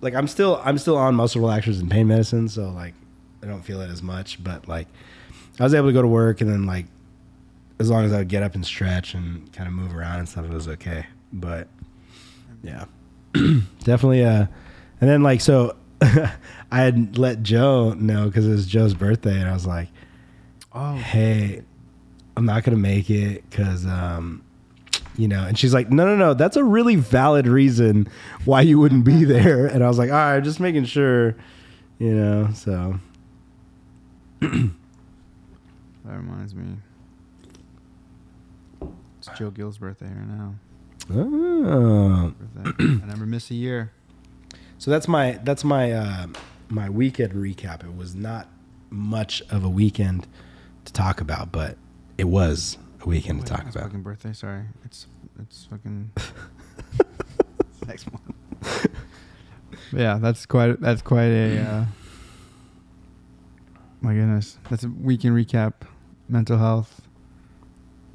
like I'm still I'm still on muscle relaxers and pain medicine, so like I don't feel it as much, but like I was able to go to work and then like as long as I would get up and stretch and kind of move around and stuff, it was okay. But yeah, definitely. Uh, and then like so, I had let Joe know because it was Joe's birthday, and I was like, Oh, "Hey, I'm not gonna make it because um, you know." And she's like, "No, no, no, that's a really valid reason why you wouldn't be there." And I was like, "All right, just making sure, you know." So that reminds me. It's Joe Gill's birthday right now. oh. Birthday. I never miss a year. So that's my that's my uh, my weekend recap. It was not much of a weekend to talk about, but it was weekend to talk about. Fucking birthday. Sorry, it's it's fucking next month. Yeah, that's quite that's quite a. Uh, my goodness, that's a weekend recap. Mental health.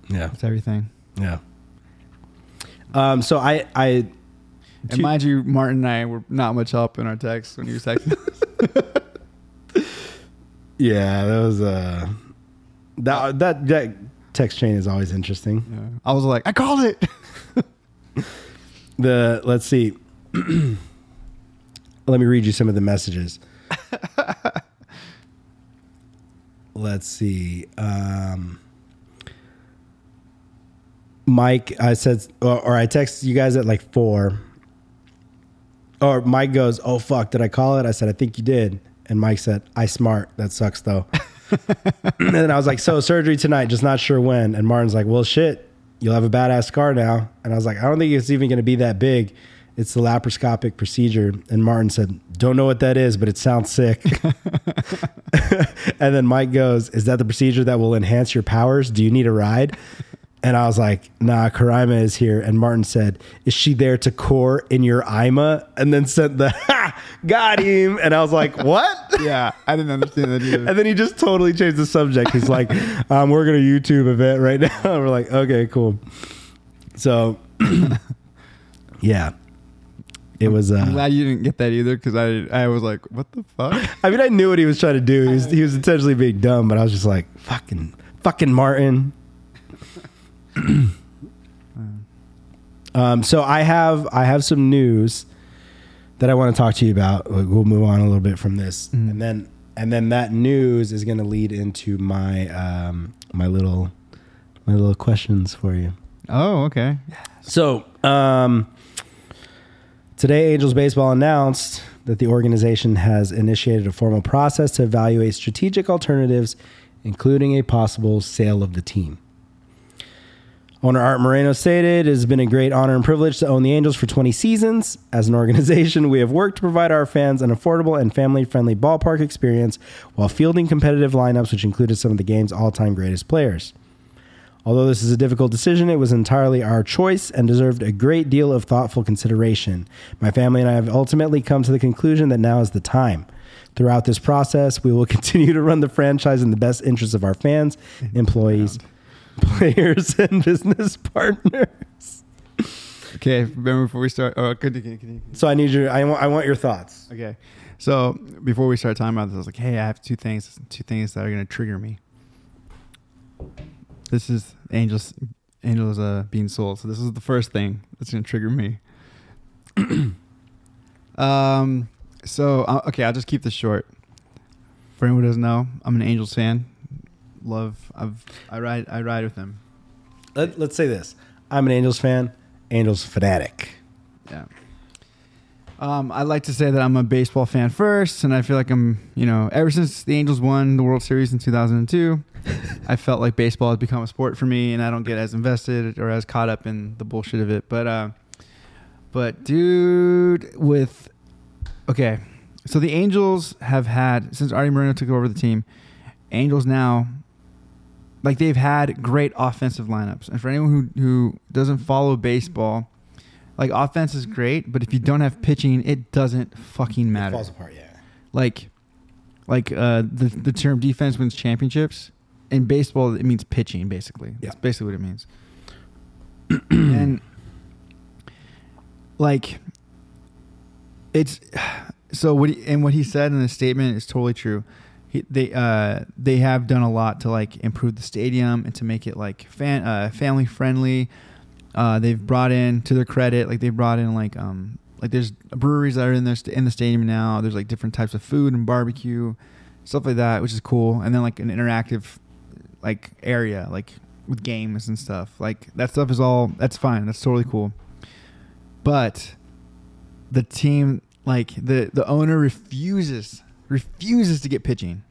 Yeah, it's everything. yeah. Um, so I I And mind you, Martin and I were not much help in our text when you were texting. yeah that was uh that that that text chain is always interesting. Yeah. I was like, I called it. The let's see. Let me read you some of the messages. let's see. Um, Mike, I said, or, or I texted you guys at like four. Or Mike goes, "Oh fuck, did I call it?" I said, "I think you did." And Mike said, "I smart. That sucks though." and then I was like, "So surgery tonight, just not sure when." And Martin's like, "Well, shit, you'll have a badass scar now." And I was like, "I don't think it's even going to be that big. It's the laparoscopic procedure." And Martin said, "Don't know what that is, but it sounds sick." and then Mike goes, "Is that the procedure that will enhance your powers? Do you need a ride?" And I was like, "Nah, Karima is here." And Martin said, "Is she there to core in your IMA?" And then sent the ha, got him. And I was like, "What?" yeah, I didn't understand that either. And then he just totally changed the subject. He's like, um, "We're gonna YouTube event right now." We're like, "Okay, cool." So, yeah, it was. I'm Uh, glad you didn't get that either because I I was like, what the fuck? I mean, I knew what he was trying to do. He was, he was intentionally being dumb, but I was just like, "Fucking, fucking Martin." um, so I have I have some news that I want to talk to you about. We'll move on a little bit from this, and then and then that news is going to lead into my um, my little my little questions for you. Oh, okay. So, um, today, Angels Baseball announced that the organization has initiated a formal process to evaluate strategic alternatives, including a possible sale of the team. Owner Art Moreno stated, It has been a great honor and privilege to own the Angels for 20 seasons. As an organization, we have worked to provide our fans an affordable and family friendly ballpark experience while fielding competitive lineups, which included some of the game's all time greatest players. Although this is a difficult decision, it was entirely our choice and deserved a great deal of thoughtful consideration. My family and I have ultimately come to the conclusion that now is the time. Throughout this process, we will continue to run the franchise in the best interests of our fans, employees, players, and business partners. Okay, remember before we start. Oh, continue, continue. So I need your, I want, I want your thoughts. Okay, so before we start talking about this, I was like, hey, I have two things, two things that are gonna trigger me. This is Angels, Angels uh, being sold. So this is the first thing that's gonna trigger me. um. So uh, okay, I'll just keep this short. For anyone who doesn't know, I'm an Angels fan. Love, I've I ride I ride with them. Let, let's say this I'm an Angels fan, Angels fanatic. Yeah. Um, I like to say that I'm a baseball fan first, and I feel like I'm, you know, ever since the Angels won the World Series in 2002, I felt like baseball has become a sport for me, and I don't get as invested or as caught up in the bullshit of it. But, uh, but dude, with okay, so the Angels have had since Artie Moreno took over the team, Angels now like they've had great offensive lineups. And for anyone who who doesn't follow baseball, like offense is great, but if you don't have pitching, it doesn't fucking matter. Falls apart, yeah. Like like uh the the term defense wins championships. In baseball it means pitching basically. Yeah. That's basically what it means. and like it's so what he, and what he said in the statement is totally true. He, they uh they have done a lot to like improve the stadium and to make it like fan uh family friendly. Uh, they've brought in to their credit like they've brought in like um like there's breweries that are in there st- in the stadium now. There's like different types of food and barbecue, stuff like that, which is cool. And then like an interactive like area like with games and stuff. Like that stuff is all that's fine. That's totally cool. But the team like the the owner refuses refuses to get pitching.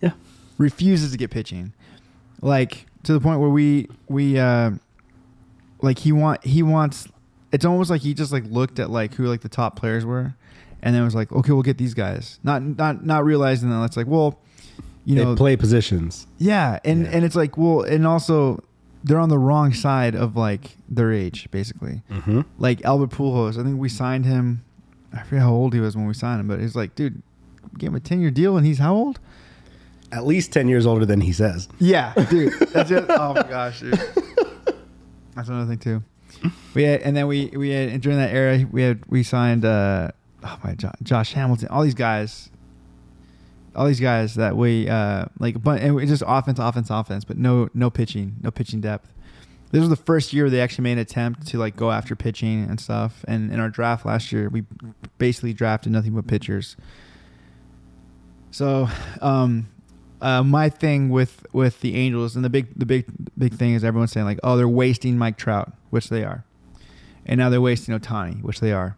Yeah. Refuses to get pitching. Like to the point where we we uh like he want he wants it's almost like he just like looked at like who like the top players were and then was like okay we'll get these guys not not not realizing that it's like well you they know play positions. yeah and Yeah. and it's like well and also they're on the wrong side of like their age basically Mm-hmm. like Albert Pujols I think we signed him I forget how old he was when we signed him but he's like dude gave him a 10 year deal and he's how old At least 10 years older than he says. Yeah, dude. That's just oh my gosh, dude. That's another thing too. We had, and then we we had and during that era we had we signed uh oh my Josh Hamilton, all these guys, all these guys that we uh like, but and we just offense, offense, offense, but no no pitching, no pitching depth. This was the first year they actually made an attempt to like go after pitching and stuff. And in our draft last year, we basically drafted nothing but pitchers. So, um, uh, my thing with with the Angels and the big the big big thing is everyone's saying like, oh, they're wasting Mike Trout, which they are, and now they're wasting Ohtani, which they are,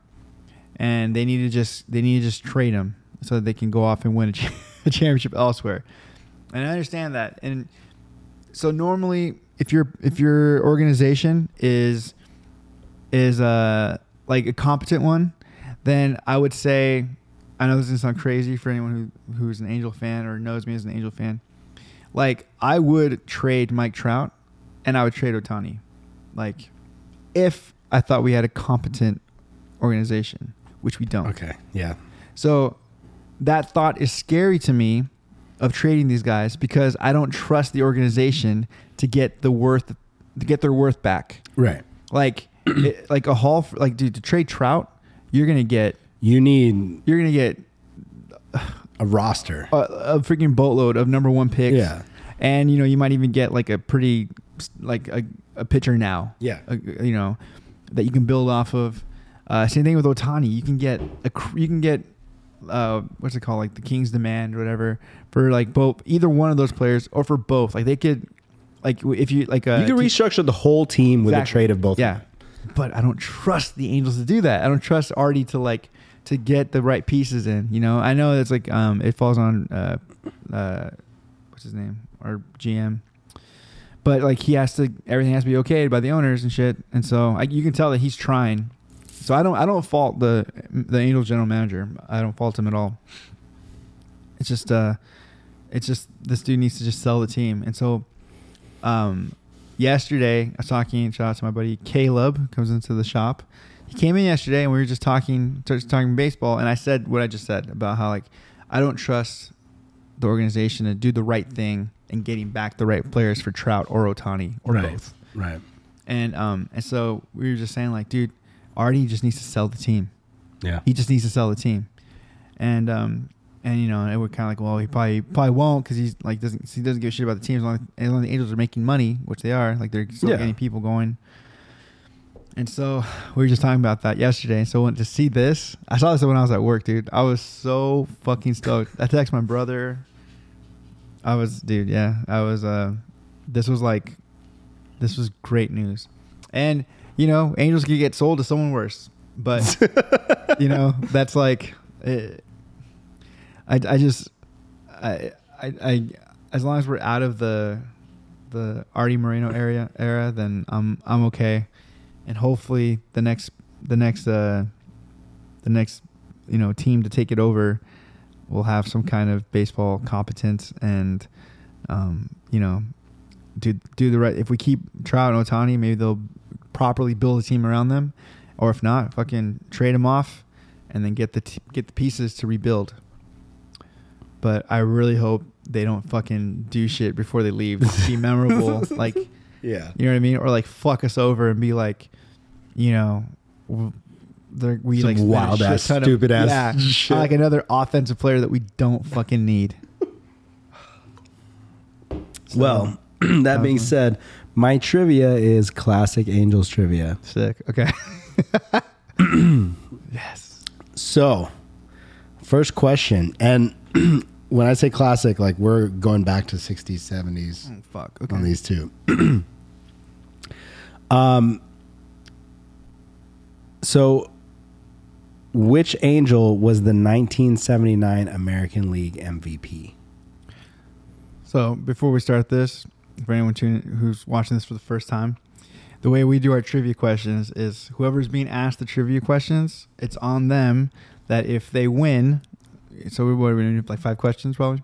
and they need to just they need to just trade him so that they can go off and win a, a championship elsewhere. And I understand that, and so normally if your if your organization is is uh like a competent one, then I would say I know this is gonna sound crazy for anyone who who's an Angel fan or knows me as an Angel fan. Like I would trade Mike Trout and I would trade Ohtani. Like if I thought we had a competent organization, which we don't. Okay. Yeah. So that thought is scary to me of trading these guys because I don't trust the organization to get the worth to get their worth back. Right. Like it, like a haul for, like dude to trade Trout, you're going to get You need you're going to get a roster. a, a freaking boatload of number 1 picks. Yeah. And you know, you might even get like a pretty like a, a pitcher now. Yeah. a, you know, that you can build off of. Uh, same thing with Ohtani. You can get a cr- you can get uh, what's it called like the King's Demand or whatever for like both either one of those players or for both. Like they could like w- if you like uh, you can restructure the whole team with Exactly. a trade of both. Yeah, but I don't trust the Angels to do that. I don't trust Artie to like to get the right pieces in. You know, I know it's like um it falls on uh uh what's his name or GM, but like he has to everything has to be okayed by the owners and shit. And so I, you can tell that he's trying. So I don't I don't fault the the Angels general manager. I don't fault him at all. It's just uh, it's just this dude needs to just sell the team. And so, um, yesterday I was talking. Shout out to my buddy Caleb comes into the shop. He came in yesterday and we were just talking, just talking baseball. And I said what I just said about how like I don't trust the organization to do the right thing and getting back the right players for Trout or Ohtani or Right. both. Right. And um and so we were just saying like, dude, Artie just needs to sell the team. Yeah. He just needs to sell the team. And um and you know, and we're kind of like, well, he probably probably won't because he's like doesn't he doesn't give a shit about the team as long as, as long as the Angels are making money, which they are, like they're still Yeah. getting people going. And so we were just talking about that yesterday. And so when, to see this, I saw this when I was at work, dude. I was so fucking stoked. I texted my brother. I was, dude, yeah. I was, uh, this was like, this was great news. And, you know, Angels could get sold to someone worse. But, you know, that's like, eh, I, I just, I, I, I, as long as we're out of the, the Artie Moreno area era, then I'm, I'm okay and hopefully the next the next uh the next you know team to take it over will have some kind of baseball competence and um you know do do the right if we keep Trout and Ohtani maybe they'll properly build a team around them. Or if not fucking trade them off and then get the t- get the pieces to rebuild. But I really hope they don't fucking do shit before they leave. Be memorable like Yeah. you know what I mean? Or like fuck us over and be like, you know, we Some like wild ass, ton of- stupid ass yeah, shit. like another offensive player that we don't fucking need. So, Well, that being said, my trivia is classic Angels trivia. sick. Okay. yes. So, first question, and when I say classic, like we're going back to 60s, 70s Oh, fuck. Okay. on these two. um, so, which Angel was the 1979 American League MVP? So before we start this, for anyone tuning who's watching this for the first time, the way we do our trivia questions is whoever's being asked the trivia questions, it's on them that if they win, so we what are we gonna do like five questions probably.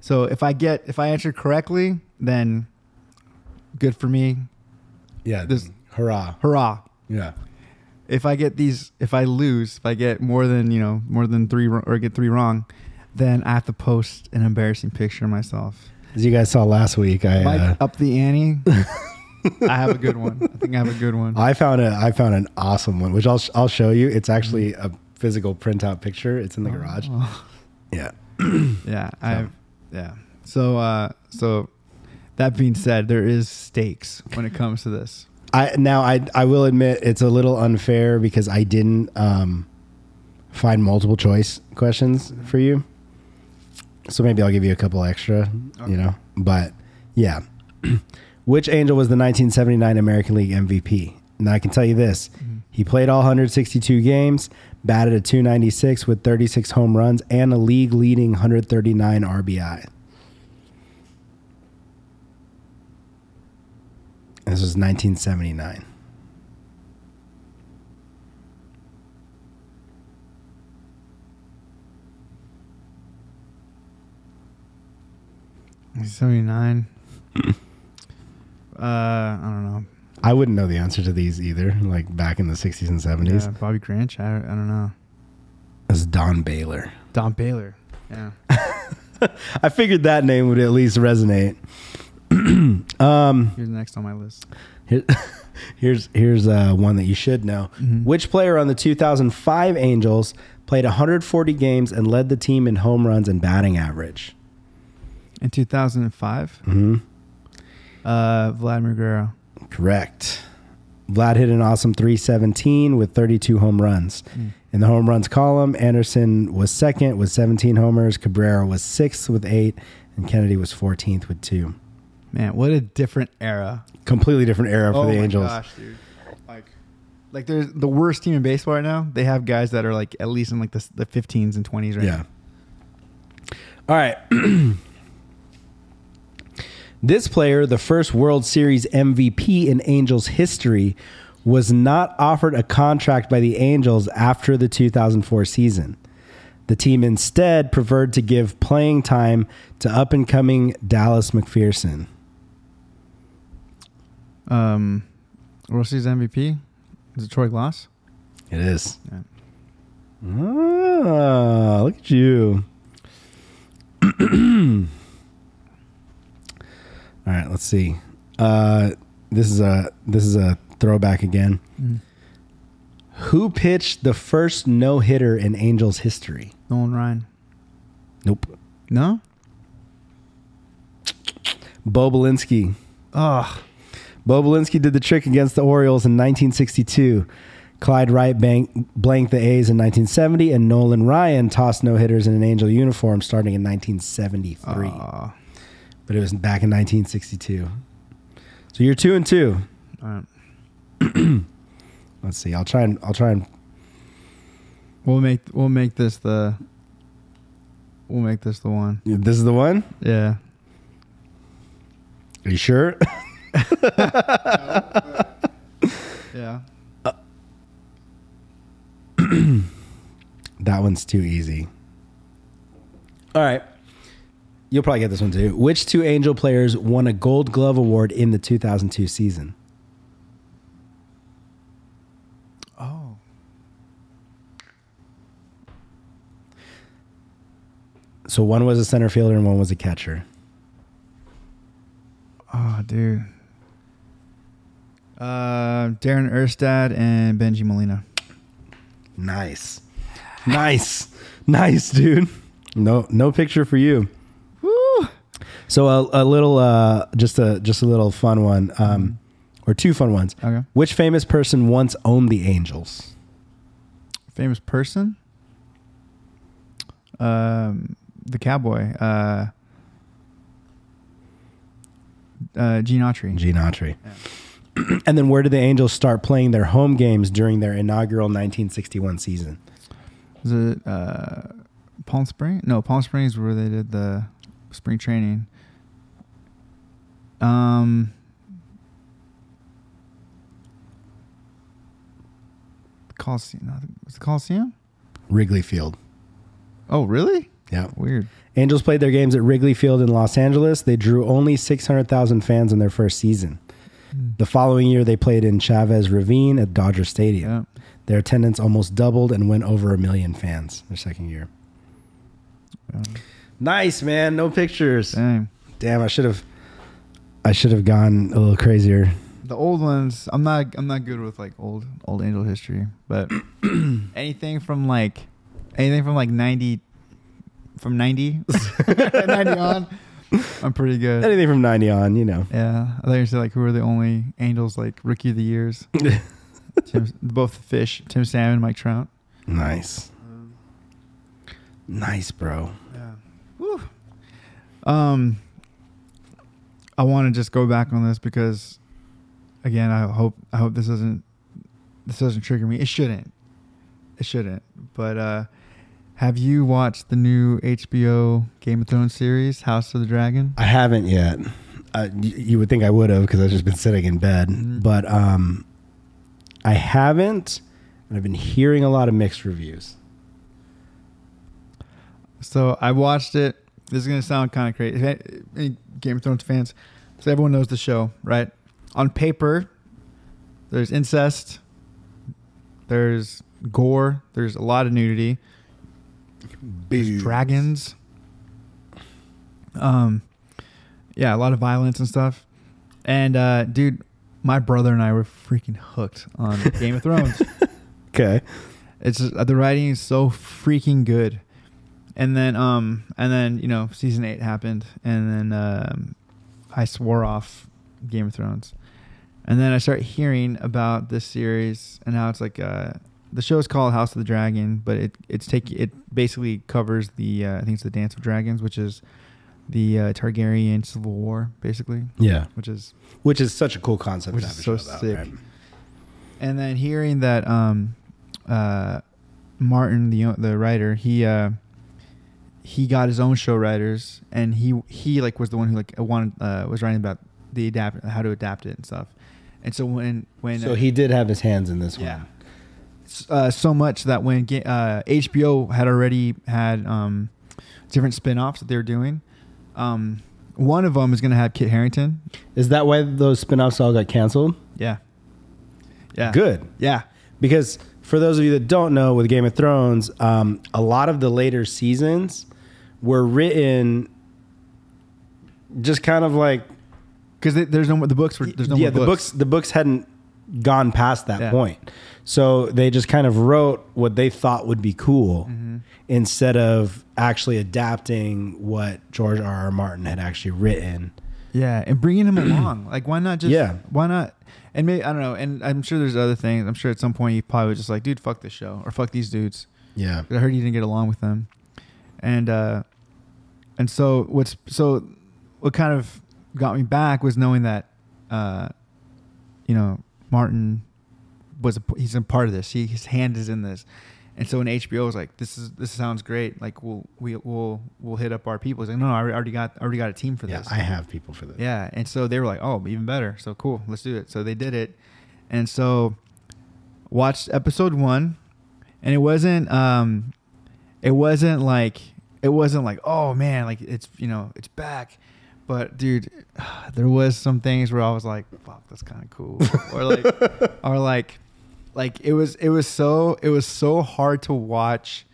So if I get if I answer correctly, then good for me. Yeah, This- hurrah! Hurrah. Yeah, If I get these if I lose, if I get more than, you know, more than 3 or get 3 wrong, then I have to post an embarrassing picture of myself. as you guys saw last week, I uh, up the ante, I have a good one. I think I have a good one. I found a I found an awesome one, which I'll I'll show you. It's actually a physical printout picture. It's in the garage. Oh. Yeah, Yeah, I yeah. So uh so that being said, there is stakes when it comes to this. I now I I will admit it's a little unfair because I didn't um, find multiple choice questions for you. So maybe I'll give you a couple extra, you know. But yeah, which Angel was the 1979 American League MVP? Now I can tell you this: he played all 162 games, batted a 296 with 36 home runs and a league leading 139 RBI. This was 1979. Seventy nine. uh I don't know. I wouldn't know the answer to these either, like back in the 60s and 70s. Yeah, Bobby Grich. I, I don't know. It's Don Baylor. Don Baylor. Yeah. I figured that name would at least resonate. um, Here's next on my list. here- here's here's uh, one that you should know. Which player on the 2005 Angels played 140 games and led the team in home runs and batting average? In two thousand and five, Mm-hmm. uh Vladimir Guerrero. Correct. Vlad hit an awesome 317 with 32 home runs. Hmm. In the home runs column, Anderson was second with 17 homers, Cabrera was sixth with eight, and Kennedy was 14th with two. Man, what a different era. Completely different era for the Angels. oh the my Angels. gosh, dude. Like like there's the worst team in baseball right now. They have guys that are like at least in like the the 15s and 20s right Yeah. now. All right. This player, the first World Series MVP in Angels history, was not offered a contract by the Angels after the 2004 season. The team instead preferred to give playing time to up and coming Dallas McPherson. Um, World Series MVP is it Troy Glaus? It is. Yeah. Ah, look at you. All right, let's see. Uh, this is a this is a throwback again. Who pitched the first no hitter in Angels history? Nolan Ryan. Nope. No. Bo Belinsky. Oh, Bo Belinsky did the trick against the Orioles in 1962. Clyde Wright bank, blanked the A's in 1970, and Nolan Ryan tossed no hitters in an Angel uniform starting in 1973. uh, but it was back in 1962. So you're two and two. all right. Let's see. I'll try and I'll try and We'll make we'll make this the. We'll make this the one. this is the one. Yeah. Are you sure? Yeah. that one's too easy. All right. You'll probably get this one too. Which two Angel players won a Gold Glove award in the 2002 season? Oh. So one was a center fielder and one was a catcher. Oh, dude. Uh, Darren Erstad and Bengie Molina. Nice. Nice. Nice, dude. No no picture for you. So a, a little uh just a just a little fun one. Um or two fun ones. Okay. Which famous person once owned the Angels? Famous person. Um, the cowboy. Uh, uh, Gene Autry. Gene Autry. and then where did the Angels start playing their home games during their inaugural 1961 season? Was it uh, Palm Springs? No, Palm Springs where they did the spring training. Um, Coliseum. No, was it Coliseum? Wrigley Field. Oh, really? Yeah. Weird. Angels played their games at Wrigley Field in Los Angeles. They drew only 600,000 fans in their first season. The following year, they played in Chavez Ravine at Dodger Stadium. Yeah. Their attendance almost doubled and went over a million fans their second year. Nice, man. No pictures. Dang. Damn, I should have I should have gone a little crazier. The old ones, I'm not. I'm not good with like old old angel history, but anything from like anything from like 90 from 90 90 on, I'm pretty good. Anything from 90 on, you know. Yeah, I thought you said like who are the only Angels like rookie of the years? Tim, both fish, Tim Salmon, Mike Trout. Nice. Nice, bro. Yeah. Woo. Um, I want to just go back on this because, again, I hope I hope this doesn't this doesn't trigger me. It shouldn't. It shouldn't. But uh, have you watched the new HBO Game of Thrones series, House of the Dragon? I haven't yet. Uh, you would think I would have because I've just been sitting in bed, Mhm. but um, I haven't, and I've been hearing a lot of mixed reviews. So I watched it. This is gonna sound kind of crazy. If any- Any Game of Thrones fans, so everyone knows the show, right? On paper, there's incest, there's gore, there's a lot of nudity, there's dragons, um, yeah, a lot of violence and stuff. And uh, dude, my brother and I were freaking hooked on Game of Thrones. Okay. It's just, uh, the writing is so freaking good. And then um and then you know season 8 happened and then um I swore off Game of Thrones. And then I start hearing about this series and how it's like uh the show is called House of the Dragon, but it it's take it basically covers the uh, I think it's the Dance of Dragons, which is the uh, Targaryen Civil War basically, Yeah. which is Which is such a cool concept. Which is so about, sick. right? and then hearing that um uh Martin the the writer he uh he got his own show writers, and he he like was the one who like wanted uh, was writing about the adapt how to adapt it and stuff. And so when when So uh, he did have his hands in this yeah. one. Uh, so much that when uh, HBO had already had um, different spin-offs that they were doing, um, one of them is going to have Kit Harington. Is that why those spin-offs all got canceled? Yeah. Yeah. Good. Yeah. Because for those of you that don't know, with Game of Thrones, um, a lot of the later seasons were written just kind of like Because there's no more, the books were, there's no yeah, the books the books hadn't gone past that Yeah. point, so they just kind of wrote what they thought would be cool Mm-hmm. instead of actually adapting what George R. R. Martin had actually written. Yeah, and bringing him along. Like, why not just? Yeah. Why not? And maybe I don't know. And I'm sure there's other things. I'm sure at some point he probably was just like, dude, fuck this show or fuck these dudes. yeah I heard he didn't get along with them, and uh, and so what's so what kind of got me back was knowing that, uh, you know, Martin was a, he's a part of this. He his hand is in this, and so when HBO was like, this is this sounds great. Like we'll we we'll we'll hit up our people. He's like, no, no, I already got already got a team for yeah, this. I have people for this. Yeah, and so they were like, "Oh, even better." So cool, let's do it. So they did it, and so watched episode one, and it wasn't, um, it wasn't like, it wasn't like, oh man, like it's you know it's back, but dude, there was some things where I was like, fuck, that's kind of cool, or like, or like, like it was it was so it was so hard to watch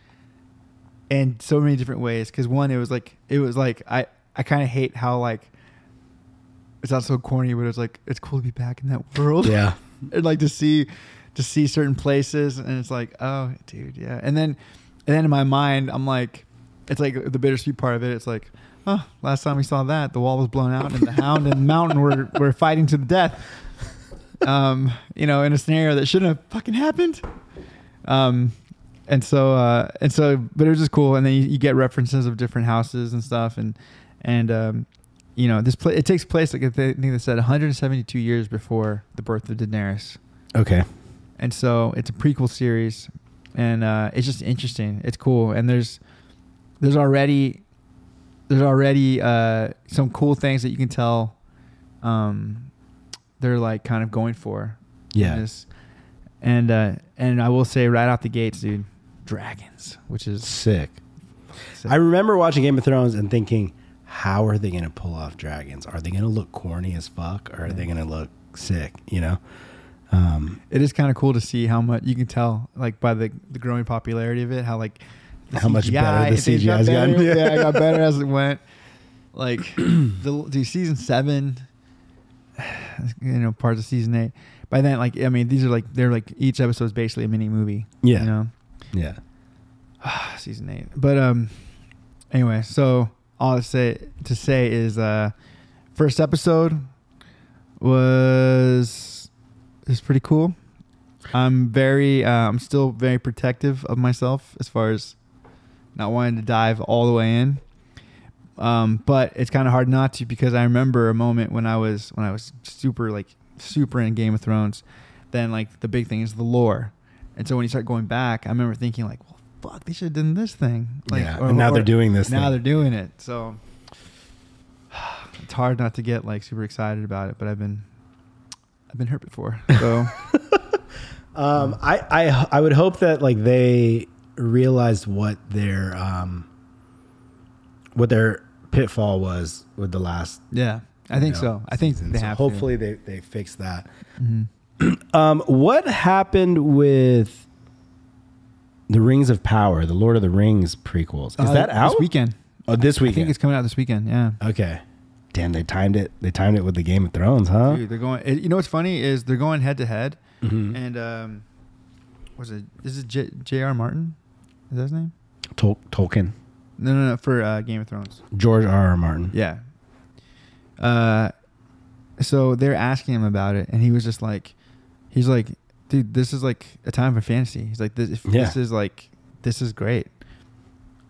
in so many different ways. Because one it was like it was like i i kind of hate how like it's not so corny but it's like it's cool to be back in that world. Yeah. and like to see to see certain places and it's like oh dude yeah. And then and then in my mind i'm like it's like the bittersweet part of it it's like oh last time we saw that the wall was blown out and the hound and mountain were, were fighting to the death. Um you know in a scenario that shouldn't have fucking happened. Um and so uh and so but it was just cool. And then you, you get references of different houses and stuff. And and um you know this pla it takes place like I think they said 172 years before the birth of Daenerys. Okay. and so it's a prequel series. And uh it's just interesting. It's cool. And there's there's already there's already uh some cool things that you can tell um they're like kind of going for Yeah. and uh and I will say right out the gates dude dragons which is Sick. sick. I remember watching Game of Thrones and thinking, how are they going to pull off dragons? Are they going to look corny as fuck, or are they going to look sick? You know. Um, it is kind of cool to see how much you can tell like by the the growing popularity of it how like How much better the CGI has better. gotten. yeah it got better as it went like the dude, season seven you know parts of season eight by then like i mean these are like they're like each episode is basically a mini movie Yeah. you know yeah. season eight but um anyway so all to say to say is uh first episode was is pretty cool i'm very uh, i'm still very protective of myself as far as not wanting to dive all the way in. Um but it's kind of hard not to because i remember a moment when i was when i was super like super in game of thrones then like the big thing is the lore. And so when you start going back i remember thinking like well fuck they should have done this thing. Like Yeah, and now they're doing this now thing. they're doing it. So it's hard not to get like super excited about it but i've been i've been hurt before so. Um, I, I I would hope that like they realized what their um what their pitfall was with the last. yeah i think know, so i think season. they So have hopefully they they fix that. to. Um, what happened with the Rings of Power, the Lord of the Rings prequels? Is Uh, that out this weekend Oh, this weekend. i think it's coming out this weekend yeah okay. Damn, they timed it. They timed it with the Game of Thrones, huh? Dude, they're going. You know what's funny is they're going head to head, Mhm. and um, was it? Is it J- J.R. Martin? Is that his name? Tol- Tolkien, No, no, no. For uh, Game of Thrones. George R. R. Martin. Yeah. Uh, so they're asking him about it, and he was just like, he's like, dude, this is like a time for fantasy. He's like, this, Yeah. this is like, this is great.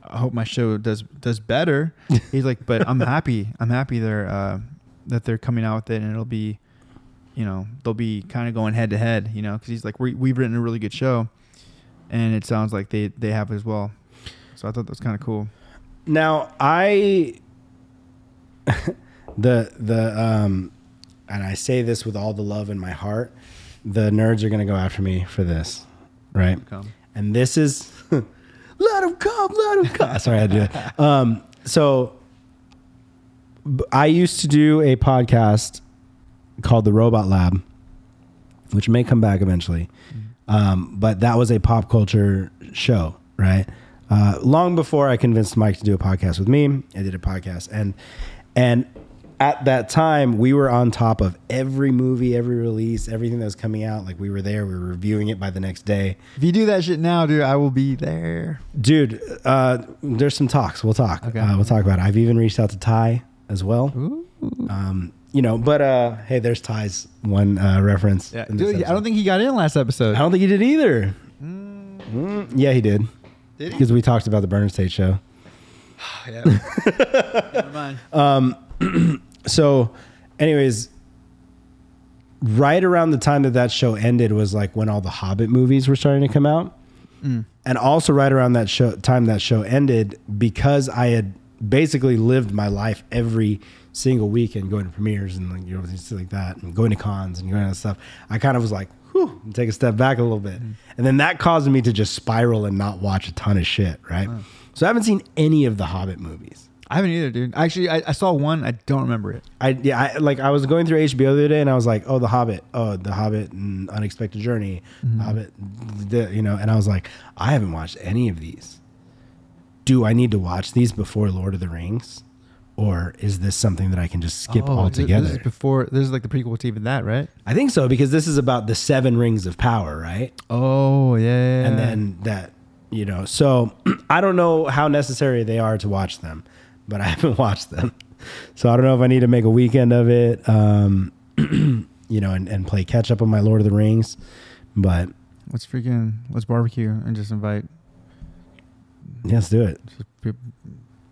I hope my show does does better. He's like, but I'm happy. I'm happy they're uh, that they're coming out with it, and it'll be, you know, they'll be kind of going head to head. You know, because he's like, we we've written a really good show, and it sounds like they they have as well. So I thought that was kind of cool. Now I the the um and I say this with all the love in my heart. The nerds are gonna go after me for this, right? And this is let them come, let them come. Sorry, I had to do that. Um, so I used to do a podcast called the Robot Lab, which may come back eventually. Um, but that was a pop culture show, right? Uh, long before I convinced Mike to do a podcast with me, I did a podcast, and and at that time we were on top of every movie, every release, everything that was coming out. Like we were there, we were reviewing it by the next day. If you do that shit now, dude, I will be there. Dude, uh, there's some talks. We'll talk. Okay. Uh, we'll talk about it. I've even reached out to Ty as well. Um, you know, but uh, hey, there's Ty's one uh, reference. Yeah, in this dude, I episode. don't think he got in last episode. I don't think he did either. Mm, yeah, he did. Did he? Because we talked about the Burner State show. yeah. Never mind. So, anyways, right around the time that that show ended was like when all the Hobbit movies were starting to come out, and also right around that show time that show ended because I had basically lived my life every single weekend going to premieres and like you know things like that and going to cons and going to stuff. I kind of was like, whew, take a step back a little bit, mm-hmm. and then that caused me to just spiral and not watch a ton of shit. Right. So I haven't seen any of the Hobbit movies. I haven't either, dude. Actually, I, I saw one. I don't remember it. I yeah, I, like I was going through HBO the other day, and I was like, "Oh, The Hobbit, oh, The Hobbit and Unexpected Journey, mm-hmm. Hobbit," the, you know, and I was like, "I haven't watched any of these. Do I need to watch these before Lord of the Rings, or is this something that I can just skip Oh, altogether?" This is before. This is like the prequel to even that, right? I think so because this is about the seven rings of power, right? Oh yeah. and then that you know so i don't know how necessary they are to watch them but i haven't watched them so i don't know if i need to make a weekend of it um you know and, and play catch up on my lord of the rings but let's freaking let's barbecue and just invite let's do it just pe-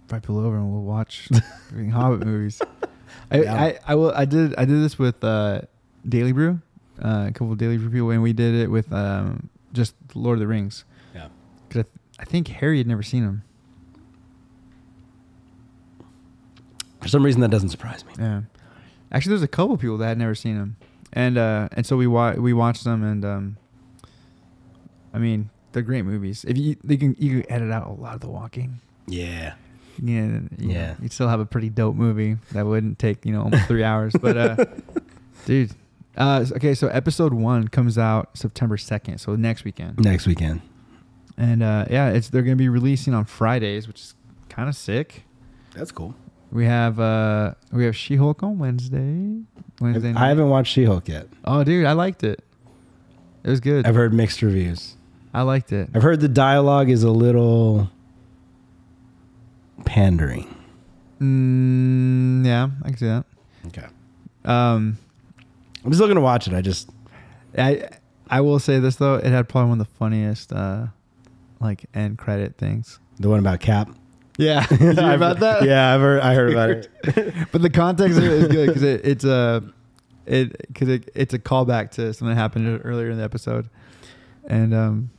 invite pull over and we'll watch freaking Hobbit movies. I, Yeah. I I will I did I did this with uh, Daily Brew, uh, a couple of Daily Brew people, and we did it with um, just Lord of the Rings. yeah Cause I, th- I think Harry had never seen them. for some reason that doesn't surprise me Yeah, actually, there's a couple people that had never seen them, and uh, and so we wa- we watched them, and um, I mean they're great movies. If you they can you can edit out a lot of the walking. yeah Yeah, Yeah. yeah. You'd still have a pretty dope movie that wouldn't take you know almost three hours. But uh, dude, uh, okay. So episode one comes out September second, so next weekend. next weekend And uh, yeah, it's they're gonna be releasing on Fridays, which is kind of sick. that's cool We have uh, we have She Hulk on Wednesday. Wednesday. i haven't watched she-hulk yet Oh, dude, I liked it. It was good. i've heard mixed reviews I liked it. i've heard the dialogue is a little pandering Mm, yeah, I can see that. okay Um, i'm still gonna watch it i just I I will say this though, it had probably one of the funniest uh like end credit things. the one about cap Yeah, you about that? Yeah, I've heard. I heard about it. but the context of it is good because it, it's a it because it, it's a callback to something that happened earlier in the episode, and um,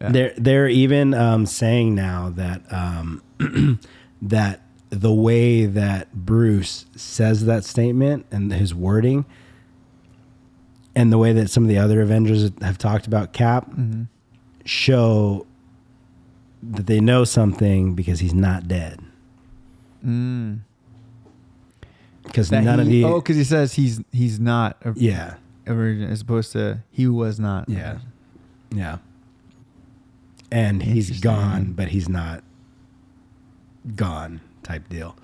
yeah. They're they're even um, saying now that um, that the way that Bruce says that statement and his wording, and the way that some of the other Avengers have talked about Cap, Mhm. show that they know something because he's not dead. Mm. Because none of he- the oh, because he says he's he's not a, yeah a virgin as opposed to he was not. Yeah. Yeah. And he's gone, but he's not gone type deal.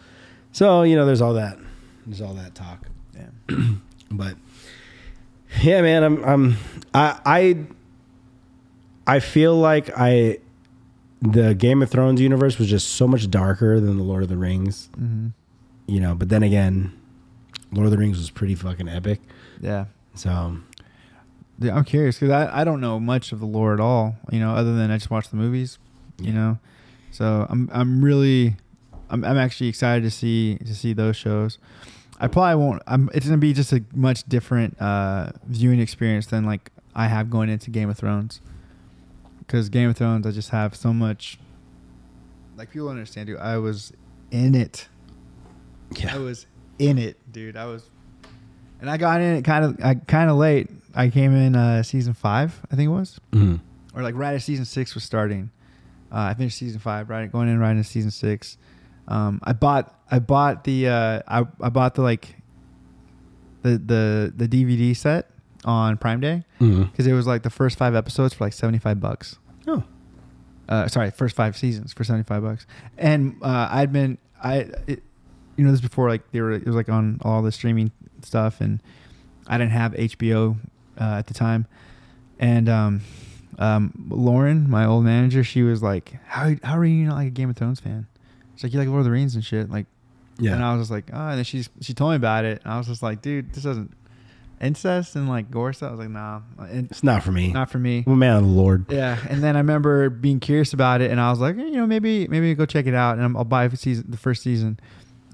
So, you know, there's all that there's all that talk. Yeah. But yeah, man, I'm I'm I I I feel like I the Game of Thrones universe was just so much darker than the Lord of the Rings, hmm you know, but then again, Lord of the Rings was pretty fucking epic. Yeah. So, Yeah, I'm curious because I, I don't know much of the lore at all, you know, other than I just watch the movies, you know. So I'm I'm really I'm I'm actually excited to see to see those shows. I probably won't. I'm. It's gonna be just a much different uh, viewing experience than like I have going into Game of Thrones. Because Game of Thrones, I just have so much like people don't understand, dude. I was in it. Yeah. I was in it, dude. I was, and I got in it kind of, I kind of late. I came in uh, season five, I think it was, Mhm. or like right as season six was starting. Uh, I finished season five, right, going in right into season six. Um, I bought, I bought the, uh, I, I bought the like, the the the DVD set on Prime Day because it was like the first five episodes for like seventy five bucks Oh. uh, sorry, first five seasons for seventy five bucks. And uh, I'd been I, it, you know, this before like they were it was like on all the streaming stuff, and I didn't have HBO uh, at the time. And um, um, Lauren, my old manager, she was like, "How how are you not like a Game of Thrones fan?" She's like, "You like Lord of the Rings and shit." Like, Yeah. And I was just like, "Oh," and then she she told me about it, and I was just like, "Dude, this doesn't." Incest and like gore stuff. I was like, nah, and It's not for me. not for me. I'm a man of the Lord. Yeah, and then I remember being curious about it, and I was like, eh, you know, maybe maybe go check it out, and I'll buy the season, the first season.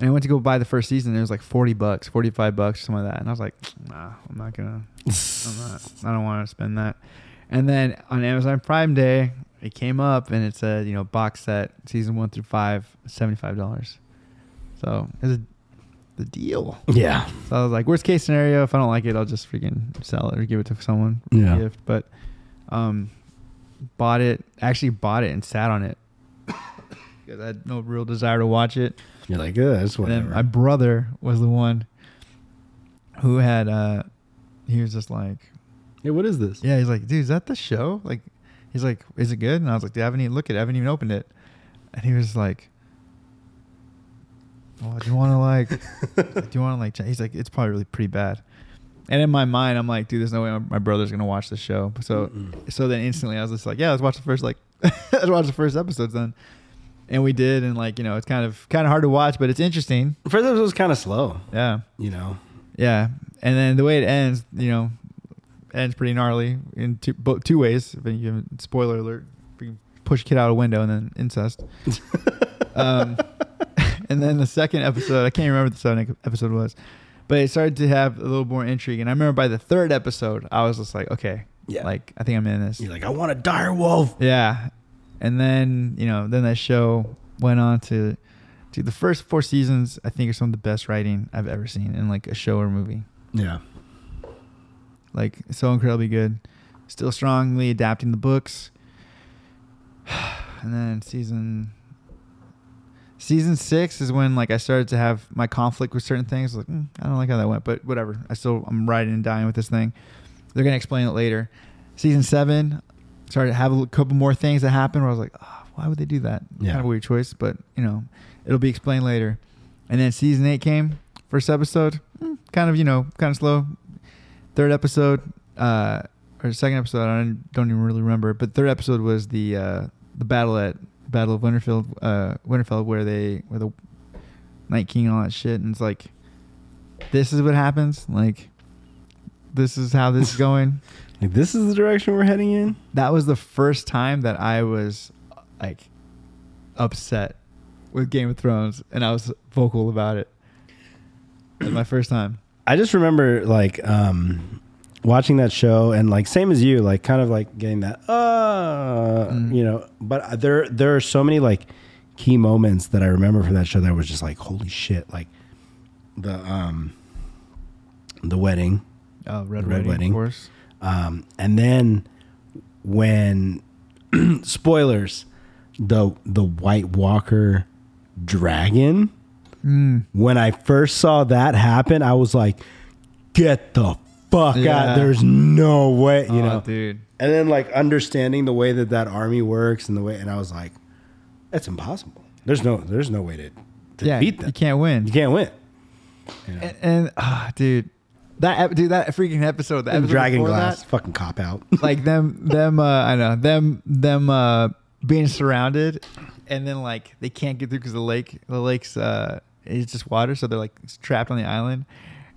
And I went to go buy the first season. And it was like forty bucks, forty five bucks, something like that. And I was like, nah, I'm not gonna, I'm not, I don't want to spend that. And then on Amazon Prime Day, it came up and it said, you know, box set season one through five, seventy five dollars. So it's the deal. Yeah. So I was like, worst case scenario, if I don't like it, I'll just freaking sell it or give it to someone for Yeah. a gift. But um, bought it, actually bought it and sat on it because I had no real desire to watch it. You're like, it's And whatever. then my brother was the one who had, uh, he was just like, hey, what is this? yeah, he's like, dude, is that the show? Like, he's like, is it good? And I was like, dude, I haven't even looked at it. I haven't even opened it. And he was like, well, do you want to like, do you want to like, ch-" he's like, it's probably really pretty bad. And in my mind, I'm like, dude, there's no way my, my brother's gonna watch the show. So, so then instantly, I was just like, yeah, let's watch the first like, let's watch the first episodes then. And we did, and like, you know, it's kind of kind of hard to watch, but it's interesting. First episode was kind of slow, Yeah, you know. yeah. And then the way it ends, you know, ends pretty gnarly in two bo- two ways. If you spoiler alert, push a kid out a window and then incest. um, and then the second episode, I can't remember what the second episode was, but it started to have a little more intrigue. And I remember by the third episode, I was just like, okay, Yeah. like I think I'm in this. You're like, I want a dire wolf. Yeah. And then, you know, then that show went on to to the first four seasons, I think are some of the best writing I've ever seen in like a show or movie. Yeah. Like so incredibly good. Still strongly adapting the books. And then season season six is when like I started to have my conflict with certain things. Like mm, I don't like how that went, but whatever. I still I'm riding and dying with this thing. They're gonna explain it later. Season seven started to have a couple more things that happened where I was like, oh, why would they do that? Yeah. Kind of a weird choice, but you know, it'll be explained later. And then season eight came, first episode, mm, kind of you know, kind of slow. Third episode, uh, or second episode, I don't, don't even really remember. But third episode was the uh, the battle at Battle of Winterfell, uh, Winterfell, where they where the Night King and all that shit, and it's like, this is what happens. Like, this is how this is going. Like, this is the direction we're heading in. that was the first time that I was like upset with Game of Thrones, and I was vocal about it. It was my first time. I just remember like um watching that show and like same as you, like kind of like getting that uh Mm. you know, but there there are so many like key moments that I remember from that show that was just like holy shit, like the um the wedding Oh, Red, Red Wedding, Wedding. of course. um and then when spoilers the the White Walker dragon Mm. when I first saw that happen, I was like, get the fuck Yeah. out. There's no way, you Oh, know. dude. And then like understanding the way that that army works and the way, and I was like, that's impossible. There's no, there's no way to, to Yeah, beat them. you can't win. You can't win. And, and ah, dude, that dude, that freaking episode, the And episode Dragon Glass, that, fucking cop out. like them, them, uh, I know them, them, uh, being surrounded, and then like they can't get through because the lake, the lake's, uh, it's just water, so they're like trapped on the island.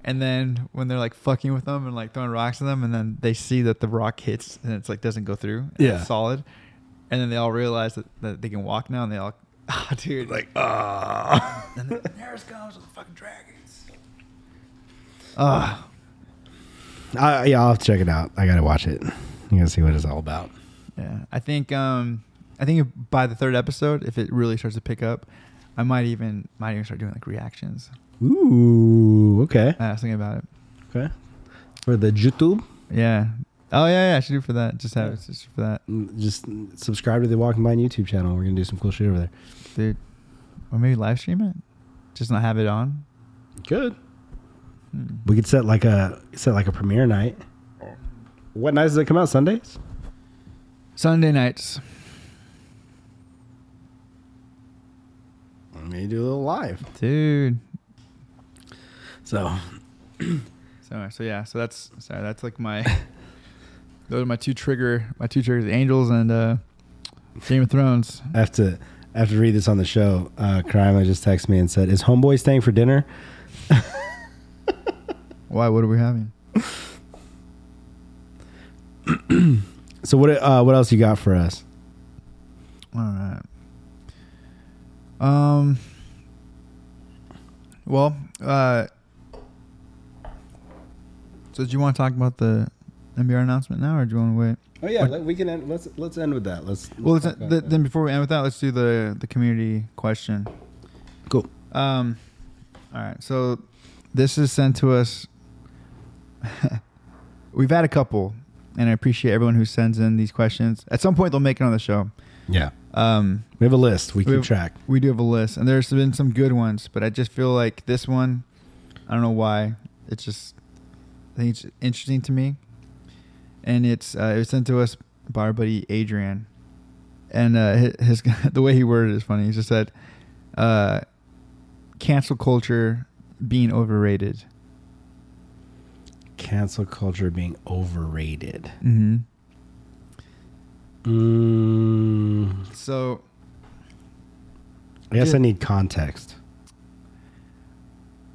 And then when they're like fucking with them and like throwing rocks at them, and then they see that the rock hits and it's like doesn't go through, Yeah. it's solid. And then they all realize that, that they can walk now, and they all, ah, dude, like, Ah. and then it comes with the fucking dragons. Ah. Uh, yeah, I'll have to check it out. I gotta watch it. You gotta see what it's all about. Yeah, I think um, I think if by the third episode, if it really starts to pick up, I might even might even start doing like reactions. Ooh, okay, I was thinking about it. okay. For the YouTube, Yeah. Oh yeah, yeah. I should do for that. Just have it just for that, mm, just subscribe to the Walking Blind YouTube channel. We're gonna do some cool shit over there. dude. Or maybe live stream it. Just not have it on. Good. Hmm. We could set like a set like a premiere night. What nights does it come out? Sundays. Sunday nights. Maybe do a little live. Dude. So So so yeah, so that's sorry, that's like my those are my two trigger my two triggers, Angels and uh Game of Thrones. I have to I have to read this on the show. Uh Karima just texted me and said, "Is homeboy staying for dinner?" Why? What are we having? So what uh what else you got for us? All right. Um. Well, uh. So, do you want to talk about the NBR announcement now, or do you want to wait? Oh yeah, let, we can end, let's let's end with that. Let's, Well, let's let's, th- then before we end with that, let's do the the community question. cool. Um, all right. So this is sent to us. We've had a couple, and I appreciate everyone who sends in these questions. At some point, they'll make it on the show. Yeah, Um, we have a list. We keep have- track. We do have a list, and there's been some good ones, but I just feel like this one, I don't know why. It's just, I think it's interesting to me, and it's uh, it was sent to us by our buddy Adrian, and uh, his, his the way he worded it is funny. He just said, uh, "Cancel culture being overrated." Cancel culture being overrated. Mm-hmm. Mm, So I guess Yeah. I need context.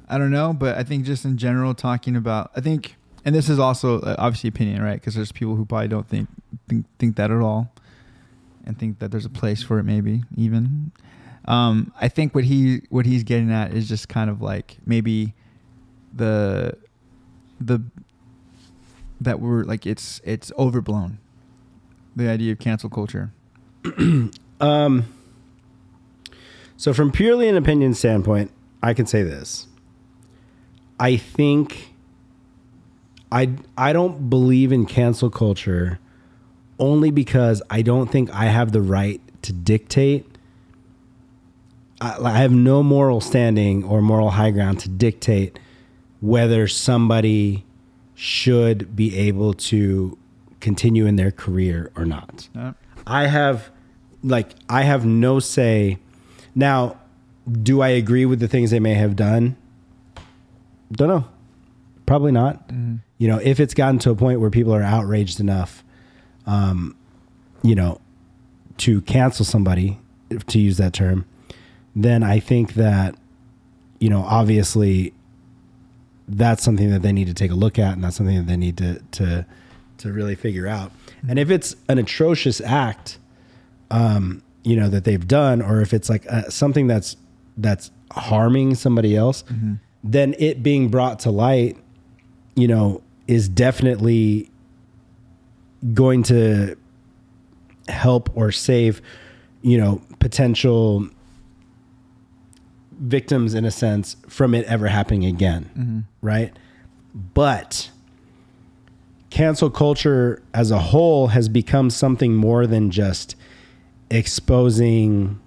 I don't know, but I think just in general, talking about, I think, and this is also uh, obviously opinion, right? Because there's people who probably don't think, think think that at all, and think that there's a place for it, maybe even. Um, I think what he what he's getting at is just kind of like maybe the the that we're like it's it's overblown. The idea of cancel culture. Um, so, from purely an opinion standpoint, I can say this. I think I I don't believe in cancel culture only because I don't think I have the right to dictate. I, I have no moral standing or moral high ground to dictate whether somebody should be able to continue in their career or not. I have like I have no say. Now, do I agree with the things they may have done? Don't know. Probably not. You know, if it's gotten to a point where people are outraged enough, um, you know, to cancel somebody, to use that term, then I think that, you know, obviously, that's something that they need to take a look at, and that's something that they need to to to really figure out. And if it's an atrocious act, um, you know that they've done, or if it's like uh, something that's that's harming somebody else, then it being brought to light, you know, is definitely going to help or save, you know, potential victims in a sense from it ever happening again, right? But cancel culture as a whole has become something more than just exposing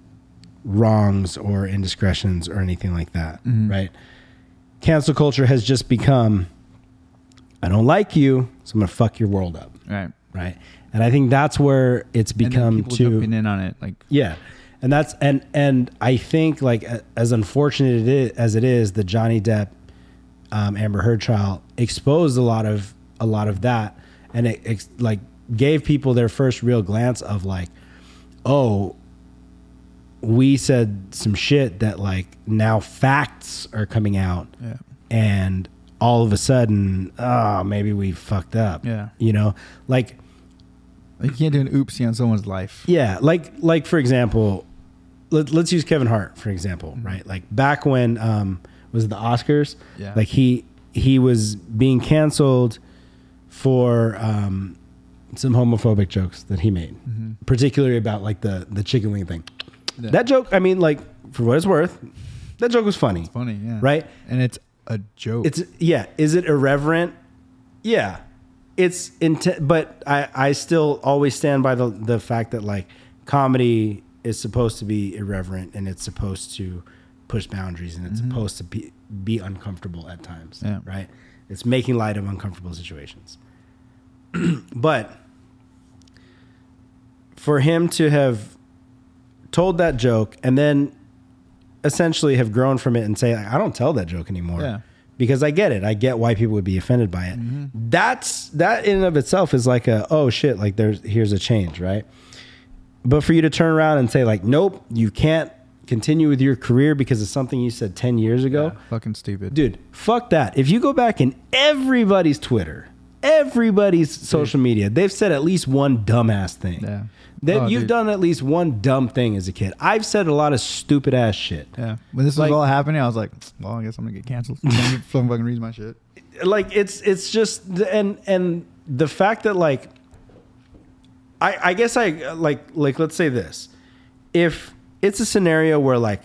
wrongs or indiscretions or anything like that, right? Cancel culture has just become I don't like you, so I'm going to fuck your world up, Right. right? And I think that's where it's become people too jumping in on it, like yeah, and that's and and I think like as unfortunate it is, as it is, the Johnny Depp um, Amber Heard trial exposed a lot of a lot of that, and it ex- like gave people their first real glance of like, oh, we said some shit that like now facts are coming out, Yeah. and all of a sudden, oh, maybe we fucked up, Yeah. you know, like Like you can't do an oopsie on someone's life. yeah, like like for example, let, let's use Kevin Hart for example, right? Like back when um was it the Oscars? Yeah. Like he he was being canceled for um some homophobic jokes that he made, particularly about like the the chicken wing thing. That joke, I mean, like for what it's worth, that joke was funny. Funny, yeah. Right? And it's a joke. It's yeah. Is it irreverent? Yeah. It's intent, but I I still always stand by the the fact that like comedy is supposed to be irreverent and it's supposed to push boundaries and it's supposed to be be uncomfortable at times. Yeah. Right. It's making light of uncomfortable situations. but for him to have told that joke and then essentially have grown from it and say I don't tell that joke anymore Yeah. because I get it. I get why people would be offended by it. Mm-hmm. That's that in and of itself is like a oh shit like there's here's a change, right? But for you to turn around and say like nope, you can't continue with your career because of something you said 10 years ago. fucking stupid. Dude, fuck that. If you go back in everybody's Twitter, everybody's social media, they've said at least one dumbass thing. Yeah. They, Oh, you've dude. done at least one dumb thing as a kid. I've said a lot of stupid ass shit. Yeah. When this Like- was all happening, I was like, well, I guess I'm gonna get canceled. Some fucking reads my shit. like it's it's just and and the fact that like I I guess I like like let's say this. If it's a scenario where like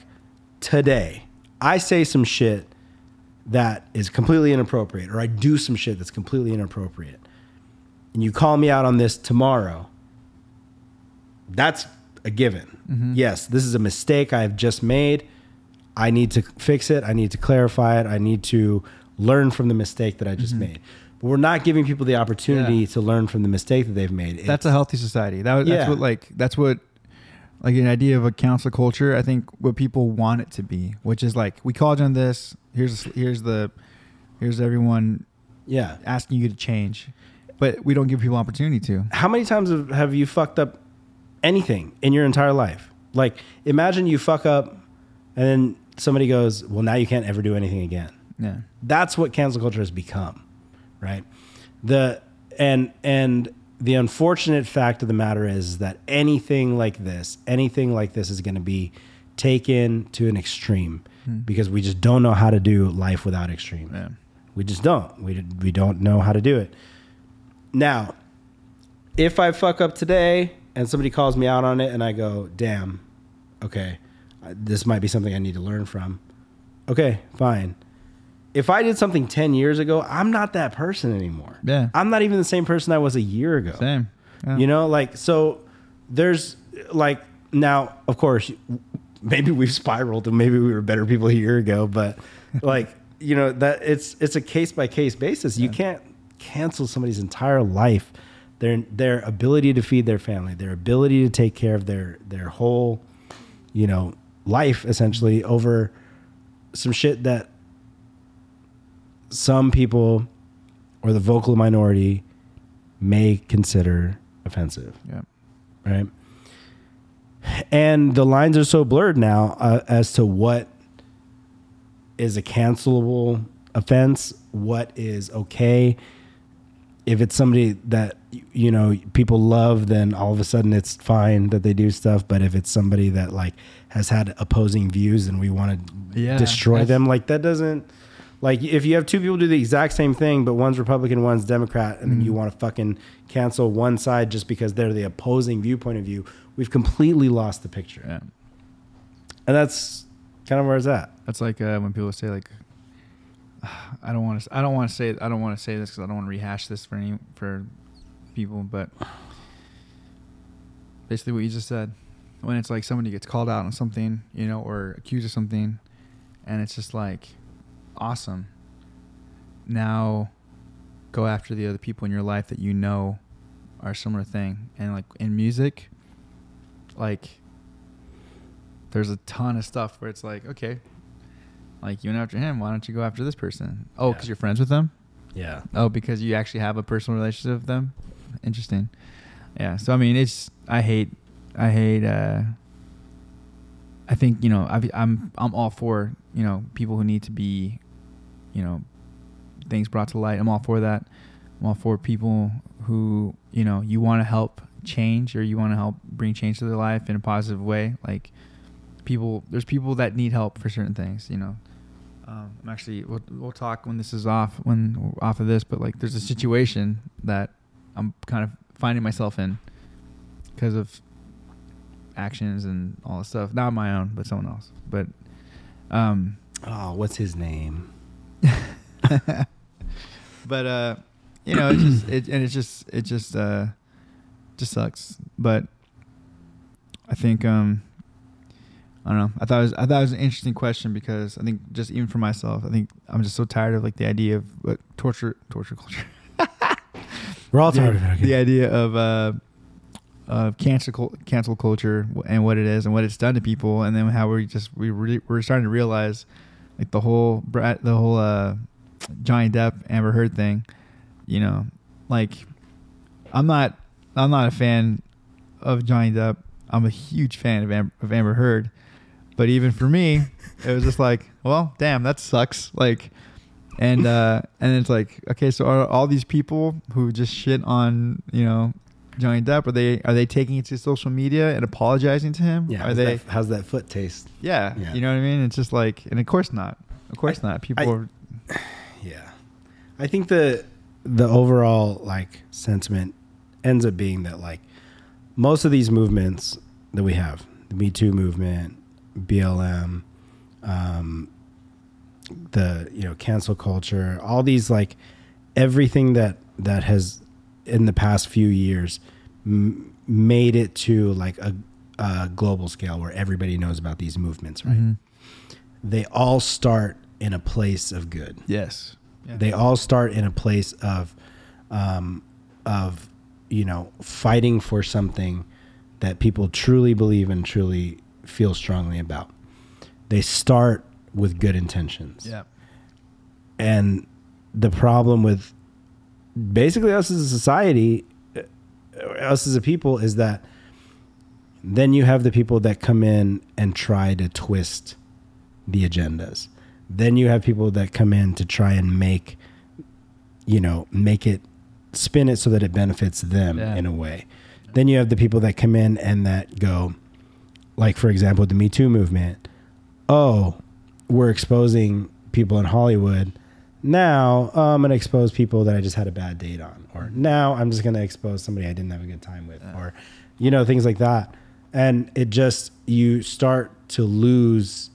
today I say some shit that is completely inappropriate or I do some shit that's completely inappropriate and you call me out on this tomorrow, that's a given. Mm-hmm. Yes, this is a mistake I have just made. I need to fix it. I need to clarify it. I need to learn from the mistake that I just mm-hmm. made. But we're not giving people the opportunity Yeah. to learn from the mistake that they've made. That's a healthy society. That was, Yeah. that's what like that's what like an idea of a council culture. I think what people want it to be, which is like we called you on this. Here's here's the here's everyone yeah. asking you to change, but we don't give people opportunity to. How many times have, have you fucked up anything in your entire life? Like, imagine you fuck up and then somebody goes, Well, now you can't ever do anything again. Yeah. that's what cancel culture has become right the and and the unfortunate fact of the matter is that anything like this anything like this is going to be taken to an extreme hmm. because we just don't know how to do life without extreme. Yeah. we just don't. We, we don't know how to do it. Now if i fuck up today and somebody calls me out on it and i go damn okay this might be something i need to learn from. Okay fine if I did something 10 years ago, I'm not that person anymore. Yeah. I'm not even the same person I was a year ago. Same. Yeah. You know, like, so there's like, now, of course, maybe we've spiraled and maybe we were better people a year ago, but like, you know, that it's, it's a case by case basis. You can't cancel somebody's entire life, their, their ability to feed their family, their ability to take care of their, their whole, you know, life essentially over some shit that some people or the vocal minority may consider offensive, Yeah. right? And the lines are so blurred now uh, as to what is a cancelable offense, what is okay. If it's somebody that you know people love, then all of a sudden it's fine that they do stuff. But if it's somebody that like has had opposing views and we want to Yeah, destroy them, like that doesn't like if you have two people do the exact same thing, but one's Republican, one's Democrat, and Mm-hmm. you want to fucking cancel one side just because they're the opposing viewpoint of view, we've completely lost the picture. Yeah. And that's kind of where it's at. That's like uh, when people say like, I don't want to. I don't want to say. I don't want to say this because I don't want to rehash this for any for people. But basically, what you just said, when it's like somebody gets called out on something, you know, or accused of something, and it's just like, awesome. Now, go after the other people in your life that you know are a similar thing, and like in music, like there's a ton of stuff where it's like, okay, like you went after him, why don't you go after this person? Oh, because Yeah. you're friends with them. Yeah. Oh, because you actually have a personal relationship with them. Interesting. Yeah. So I mean, it's I hate I hate. uh I think you know I, I'm I'm all for you know people who need to be, you know, things brought to light. I'm all for that. I'm all for people who you know you want to help change or you want to help bring change to their life in a positive way. Like people, there's people that need help for certain things. You know, um, I'm actually we'll, we'll talk when this is off when off of this, but like there's a situation that I'm kind of finding myself in because of actions and all this stuff. Not my own, but someone else. But um, Oh, what's his name? but uh, you know, it just it and it's just it just uh, just sucks. But I think um, I don't know. I thought it was I thought it was an interesting question because I think just even for myself, I think I'm just so tired of like the idea of what torture torture culture. We're all the, tired of it. the idea of uh, of cancel cancel culture and what it is and what it's done to people, and then how we just we re- we're starting to realize like the whole the whole uh, Johnny Depp Amber Heard thing. You know, like I'm not I'm not a fan of Johnny Depp. I'm a huge fan of of Amber Heard, but even for me, it was just like, well, damn, that sucks. Like and uh and it's like okay so all these people who just shit on you know Johnny Depp are they are they taking it to social media and apologizing to him Yeah. are how's they That, how's that foot taste? yeah, Yeah. you know what I mean it's just like and of course not of course not people I- are Yeah. I think the the overall like sentiment ends up being that like most of these movements that we have, the Me Too movement, BLM, um, the you know cancel culture, all these like everything that that has in the past few years m- made it to like a, a global scale where everybody knows about these movements, right? Mhm. They all start in a place of good. yes Yeah. They all start in a place of, um, of, you know, fighting for something that people truly believe and truly feel strongly about. They start with good intentions. yeah And the problem with basically us as a society, uh, us as a people, is that then you have the people that come in and try to twist the agendas. Then you have people that come in to try and make, you know, make it spin it so that it benefits them Yeah. in a way. Then you have the people that come in and that go, like for example, the Me Too movement. Oh, we're exposing people in Hollywood. Now I'm going to expose people that I just had a bad date on, or now I'm just going to expose somebody I didn't have a good time with, or you know things like that. And it just you start to lose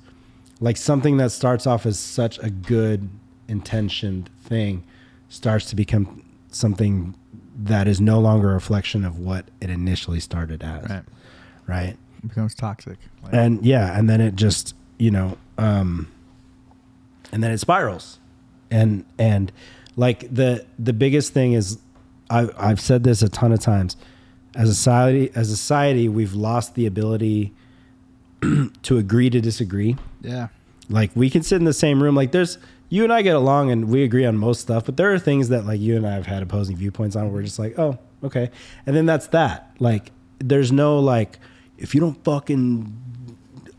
like something that starts off as such a good intentioned thing starts to become something that is no longer a reflection of what it initially started as. Right. Right? It becomes toxic. Like, and yeah and then it just you know um and then it spirals and and like the the biggest thing is i've i've said this a ton of times as a society as a society we've lost the ability to agree to disagree. Yeah. Like we can sit in the same room like there's you and i get along and we agree on most stuff but there are things that like you and i have had opposing viewpoints on where we're just like oh okay. And then that's that. Like there's no like if you don't fucking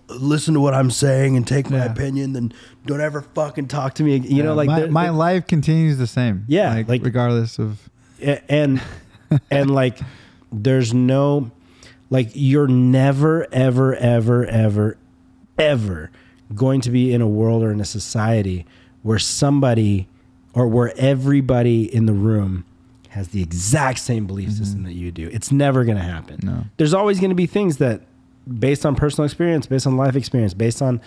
listen to what i'm saying and take my Yeah. opinion then don't ever fucking talk to me you know like my, there- my there- life continues the same. Yeah, like, like- regardless of and and like there's no like you're never ever ever ever ever going to be in a world or in a society where somebody or where everybody in the room has the exact same belief mm-hmm. system that you do. It's never going to happen. No. there's always going to be things that based on personal experience based on life experience based on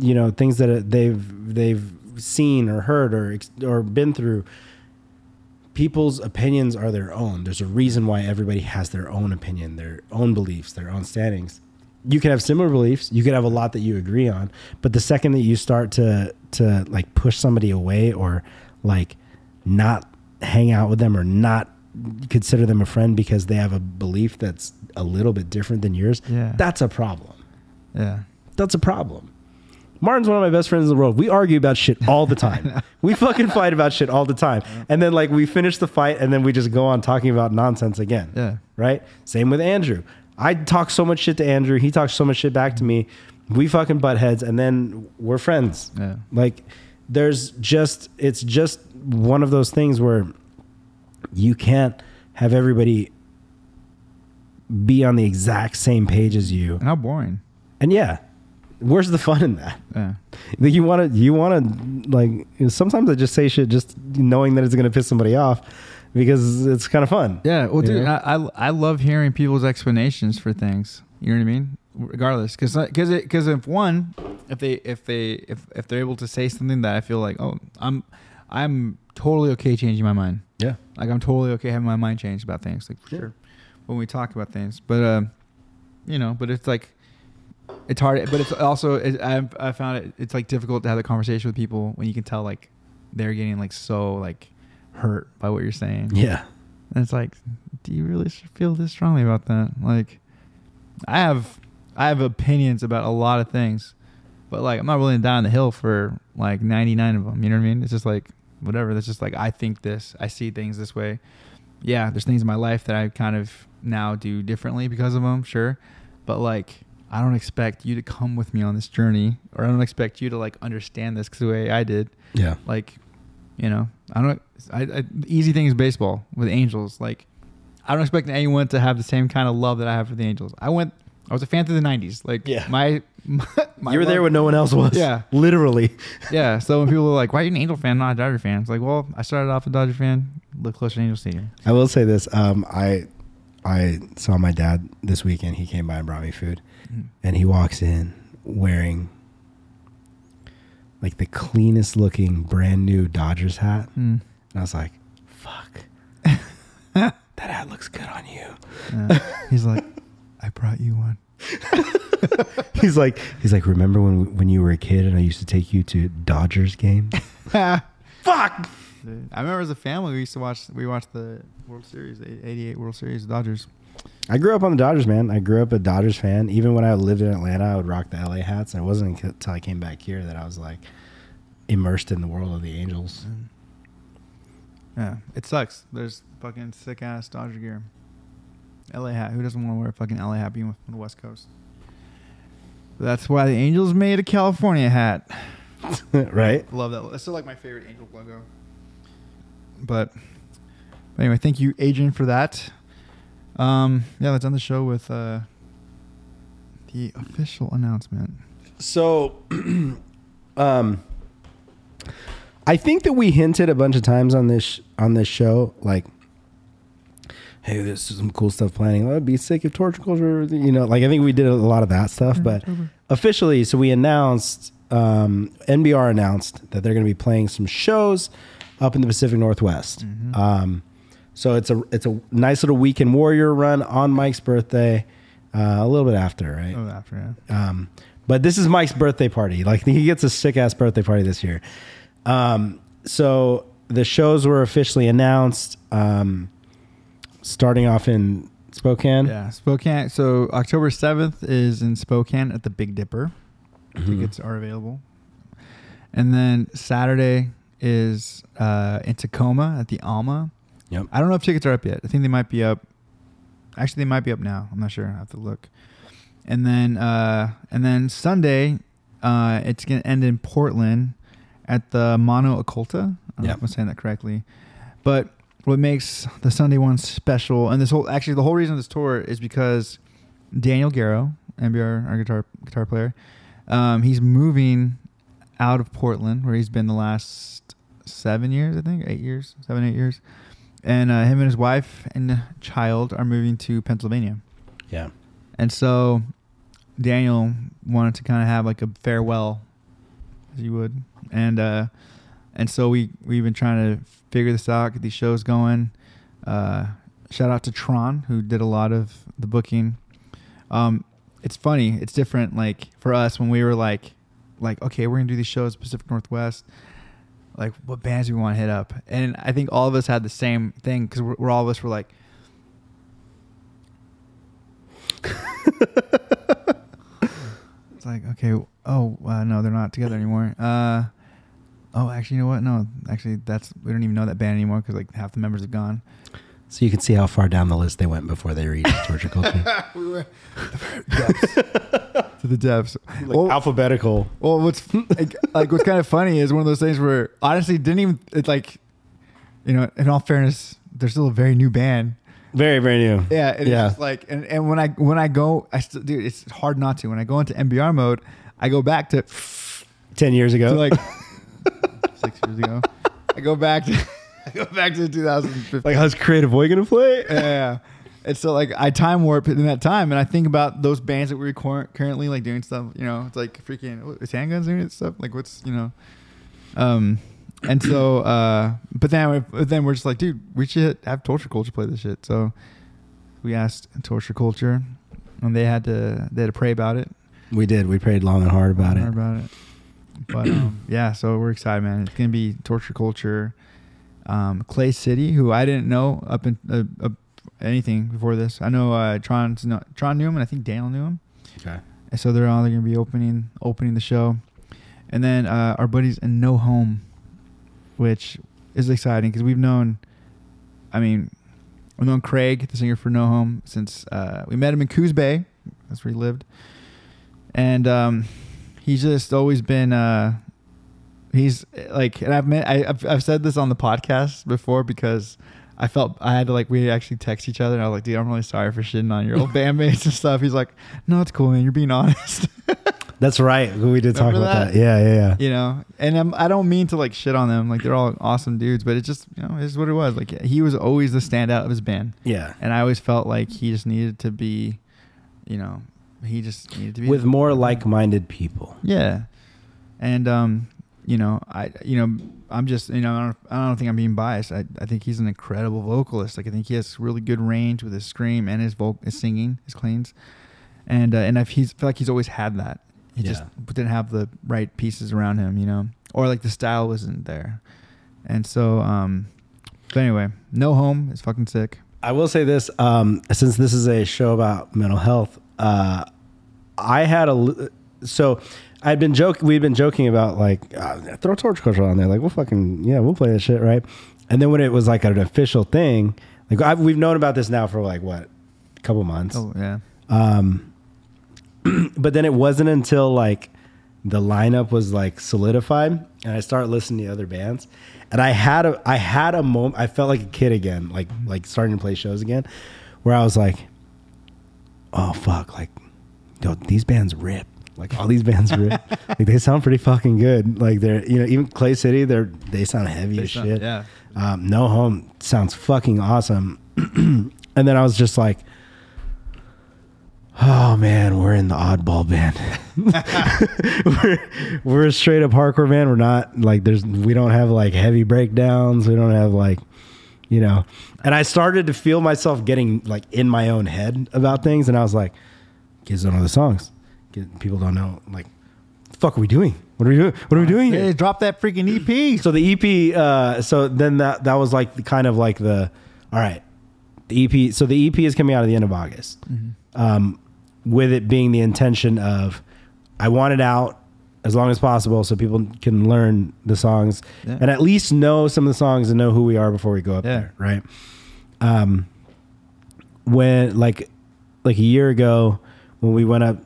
you know things that they've they've seen or heard or or been through people's opinions are their own. There's a reason why everybody has their own opinion, their own beliefs, their own standings. You can have similar beliefs. You could have a lot that you agree on, but the second that you start to to like push somebody away or like not hang out with them or not consider them a friend because they have a belief that's a little bit different than yours, Yeah. that's a problem. yeah That's a problem. Martin's one of my best friends in the world. We argue about shit all the time. we fucking fight about shit all the time. And then like we finish the fight and then we just go on talking about nonsense again. Yeah. Right? Same with Andrew. I talk so much shit to Andrew. He talks so much shit back to me. We fucking butt heads and then we're friends. Yeah. Like there's just it's just one of those things where you can't have everybody be on the exact same page as you. and how boring And yeah, where's the fun in that? yeah Like you want to, you want to, like. Sometimes I just say shit just knowing that it's gonna piss somebody off, because it's kind of fun. Yeah, well, dude, Yeah. I, I I love hearing people's explanations for things. You know what I mean? Regardless, because because because if one, if they if they if if they're able to say something that I feel like, oh, I'm I'm totally okay changing my mind. Yeah. Like I'm totally okay having my mind changed about things. Like for Yeah. sure, when we talk about things, but um, you know, but it's like. It's hard, but it's also it, I I found it it's like difficult to have a conversation with people when you can tell like they're getting like so like hurt by what you're saying. Yeah. And it's like, do you really feel this strongly about that? Like, I have, I have opinions about a lot of things, but like, I'm not willing to die on the hill for like 99 of them. You know what I mean? It's just like, whatever. That's just like, I think this, I see things this way. Yeah, there's things in my life that I kind of now do differently because of them, sure. But like, I don't expect you to come with me on this journey, or I don't expect you to like understand this 'cause the way I did Yeah. like you know i don't I, I the easy thing is baseball with angels like i don't expect anyone to have the same kind of love that i have for the angels i went i was a fan through the 90s like Yeah. my, my, my you were there when no one else was. Yeah. Literally. yeah so when people are like why are you an angel fan not a dodger fan it's like well i started off a dodger fan Look closer to angel stadium I will say this. Um, I I saw my dad this weekend. He came by and brought me food, Mm. and he walks in wearing like the cleanest looking brand new Dodgers hat, Mm. and I was like, "Fuck, that hat looks good on you." Yeah. he's like i brought you one He's like, he's like, remember when when you were a kid and I used to take you to Dodgers games? fuck i remember as a family we used to watch we watched the world series the 88 world series dodgers I grew up on the Dodgers, man. I grew up a Dodgers fan. Even when I lived in Atlanta, I would rock the LA hats. And it wasn't until I came back here that I was like immersed in the world of the Angels. Mm-hmm. Yeah, it sucks. There's fucking sick ass Dodger gear. LA hat. Who doesn't want to wear a fucking LA hat being from the West Coast? But that's why the Angels made a California hat. right? Love that. That's still like my favorite Angel logo. But, but anyway, thank you, Adrian, for that. Um, yeah, let's end the show with uh, the official announcement. So, um, I think that we hinted a bunch of times on this on this show, like, hey, there's some cool stuff planning. Oh, it'd be sick if torture culture, you know, like I think we did a lot of that stuff. But officially, so we announced, um, NBR announced that they're going to be playing some shows up in the Pacific Northwest. Um, so it's a it's a nice little weekend warrior run on Mike's birthday, uh, a little bit after, right? Oh, after yeah. Um, but this is Mike's birthday party. Like he gets a sick ass birthday party this year. Um, so the shows were officially announced. Um, starting off in Spokane. Yeah, Spokane. So October seventh is in Spokane at the Big Dipper. Tickets are available, and then Saturday is uh, in Tacoma at the Alma. Yep. I don't know if tickets are up yet. I think they might be up. Actually, they might be up now. I'm not sure. I have to look. And then uh, and then Sunday, uh, it's gonna end in Portland at the Mono Occulta. I don't know Yep. if I'm saying that correctly. But what makes the Sunday one special, and this whole actually the whole reason of this tour is because Daniel Garrow, NBR, our guitar guitar player, um, he's moving out of Portland where he's been the last seven years, I think, eight years, seven eight years, and uh, him and his wife and child are moving to Pennsylvania, Yeah. and so Daniel wanted to kind of have like a farewell, as you would, and uh, and so we we've been trying to figure this out, get these shows going. Uh, shout out to Tron who did a lot of the booking. Um, it's funny, it's different. Like for us when we were like, like okay, we're gonna do these shows Pacific Northwest. Like what bands do we want to hit up? And I think all of us had the same thing because we're, we're all of us were like. It's like okay, oh uh, no, they're not together anymore. Uh, oh, actually, you know what? No, actually, that's we don't even know that band anymore because like half the members have gone. So you can see how far down the list they went before they reached torture culture. we were to the depths. like well, alphabetical. well, what's like, like what's kind of funny is one of those things where honestly didn't even it's like, you know, in all fairness, they're still a very new band. Very, very new. Yeah, and Yeah. it's like, and, and when I when I go, I still, dude, it's hard not to. When I go into NBR mode, I go back to, Ten years ago. to like six years ago. I go back to go back to 2015. Like, how's Creative Boy gonna play? yeah. And so like I time warp in that time, and I think about those bands that we're cur- currently like doing stuff. You know, it's like freaking what, is handguns doing stuff. Like what's you know, um, and so uh, but then we- but then we're just like, dude, we should have Torture Culture play this shit. So we asked Torture Culture, and they had to they had to pray about it. We did. We prayed long and hard about Heard it. About it. But um, yeah, so we're excited, man. It's gonna be Torture Culture, um, Clay City, who I didn't know up in uh, uh, anything before this. I know uh, Tron Tron knew him, and I think Daniel knew him. Okay. And so they're all going to be opening opening the show, and then uh, our buddies in No Home, which is exciting because we've known, I mean, we've known Craig, the singer for No Home, since uh, we met him in Coos Bay. That's where he lived, and um, he's just always been. Uh, he's like, and I've met, I, I've, I've said this on the podcast before because. I felt I had to like we actually text each other and I was like, dude, I'm really sorry for shitting on your old bandmates and stuff. He's like, no, it's cool, man. You're being honest. That's right. We did talk about that. that? Yeah, yeah, yeah. you know, and I'm, I don't mean to like shit on them. Like they're all awesome dudes, but it just you know is what it was. Like he was always the standout of his band, Yeah. and I always felt like he just needed to be, you know, he just needed to be With more like-minded people. yeah, and um, you know, I you know, I'm just you know, I don't, I don't think I'm being biased. I, I think he's an incredible vocalist. Like I think he has really good range with his scream and his vocal, his singing, his cleans, and uh, and I he's feel like he's always had that. He just didn't have the right pieces around him, you know, or like the style wasn't there, and so um, but anyway, no home is fucking sick. I will say this: um, since this is a show about mental health, uh, I had a l- so I'd been joking. We'd been joking about like uh, throw torch culture on there. Like we'll fucking yeah, we'll play that shit, right? And then when it was like an official thing, like I've, we've known about this now for like what, a couple months. Oh yeah, Um, but then it wasn't until like the lineup was like solidified and I started listening to other bands. And I had a I had a moment I felt like a kid again, like like starting to play shows again, where I was like, Oh fuck, like yo, these bands rip. Like all these bands rip. like they sound pretty fucking good. Like they're you know, even Clay City, they're they sound heavy They as sound- shit. yeah. Um, no Home sounds fucking awesome. and then I was just like, oh man, we're in the oddball band. we're, we're a straight up hardcore band. We're not like there's we don't have like heavy breakdowns. We don't have like you know. And I started to feel myself getting like in my own head about things, and I was like, kids don't know the songs. People don't know like, the fuck are we doing? What are we doing? What are we doing here? Hey, drop that freaking EP. So the EP, uh, so then that that was like the kind of like the, all right, the EP. So the EP is coming out at the end of August, um, with it being the intention of, I want it out as long as possible so people can learn the songs Yeah. and at least know some of the songs and know who we are before we go up Yeah. there, right? Um, when like like a year ago when we went up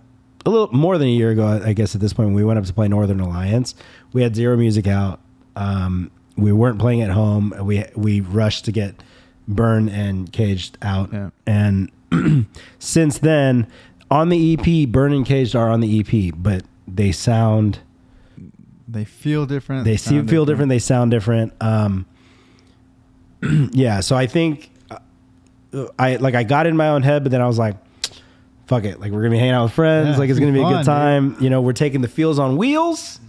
a little more than a year ago i guess at this point when we went up to play northern alliance we had zero music out um, we weren't playing at home we we rushed to get burn and caged out Yeah. and since then on the ep burn and caged are on the ep but they sound They feel different. they see, feel different. They sound different. Um, yeah. So I think uh, I like I got in my own head, but then I was like, "Fuck it! Like we're gonna be hanging out with friends. Yeah, like it's gonna be a good time. You know, we're taking the fields on wheels.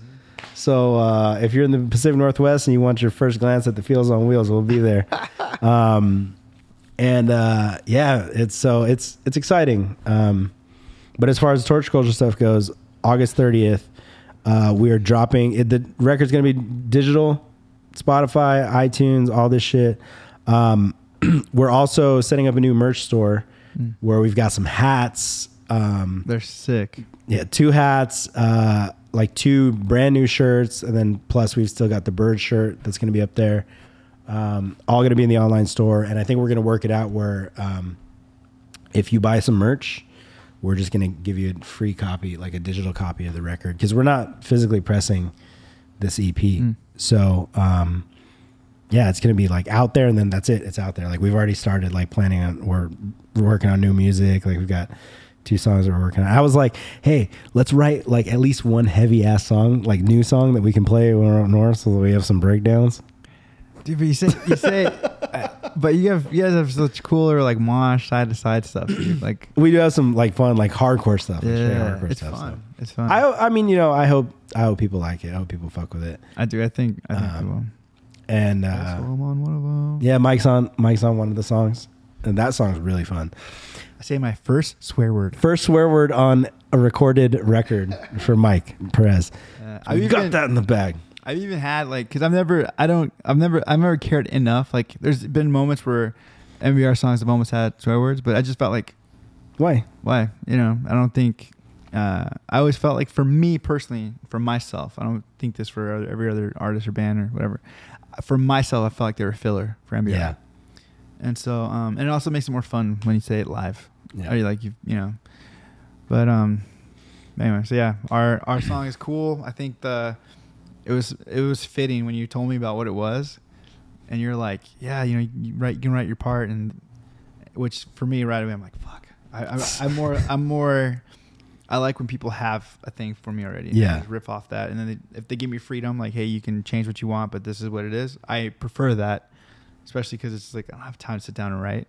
So uh, if you're in the Pacific Northwest and you want your first glance at the fields on wheels, we'll be there. um, and uh, yeah, it's so it's it's exciting. Um, but as far as torch culture stuff goes, August thirtieth, uh, we are dropping it. The record's gonna be digital, Spotify, iTunes, all this shit. Um, we're also setting up a new merch store where we've got some hats. Um, They're sick. yeah, two hats, uh, like two brand new shirts, and then plus we've still got the bird shirt that's going to be up there. Um, all going to be in the online store, and I think we're going to work it out where um, if you buy some merch, we're just going to give you a free copy, like a digital copy of the record, because we're not physically pressing this EP. So, um, yeah, it's going to be like out there, and then that's it. It's out there. Like we've already started like planning on. We're, we're working on new music. Like we've got two songs we're working on. I was like, hey, let's write like at least one heavy ass song, like new song that we can play when we're up north, so that we have some breakdowns. Dude, but you say you say, uh, but you have you guys have such cooler like mosh side to side stuff. Dude. Like We do have some like fun, like hardcore stuff. yeah, hardcore it's stuff, fun. so. It's fun. I I mean, you know, I hope I hope people like it. I hope people fuck with it. I do. I think I think Um. And uh, I'm on one of them. yeah, Mike's on Mike's on one of the songs, and that song's really fun. I say my first swear word. First swear word on a recorded record for Mike Perez. Uh, I've got even- that in the bag. I've even had like because I've never I don't I've never I've never cared enough. Like there's been moments where NBR songs have almost had swear words, but I just felt like Why? why you know I don't think uh, I always felt like for me personally for myself I don't think this for other- every other artist or band or whatever. For myself, I felt like they were filler for NBR. Yeah. and so um, and it also makes it more fun when you say it live. Yeah. Or you like you you know, but um, anyway, so yeah, our our song is cool. I think the it was it was fitting when you told me about what it was, and you're like, yeah, you know, you write you can write your part, and which for me right away I'm like, fuck, I, I I'm more I'm more. I like when people have a thing for me already. I Yeah. riff off that, and then they, if they give me freedom, like, hey, you can change what you want, but this is what it is. I prefer that, especially because it's like I don't have time to sit down and write.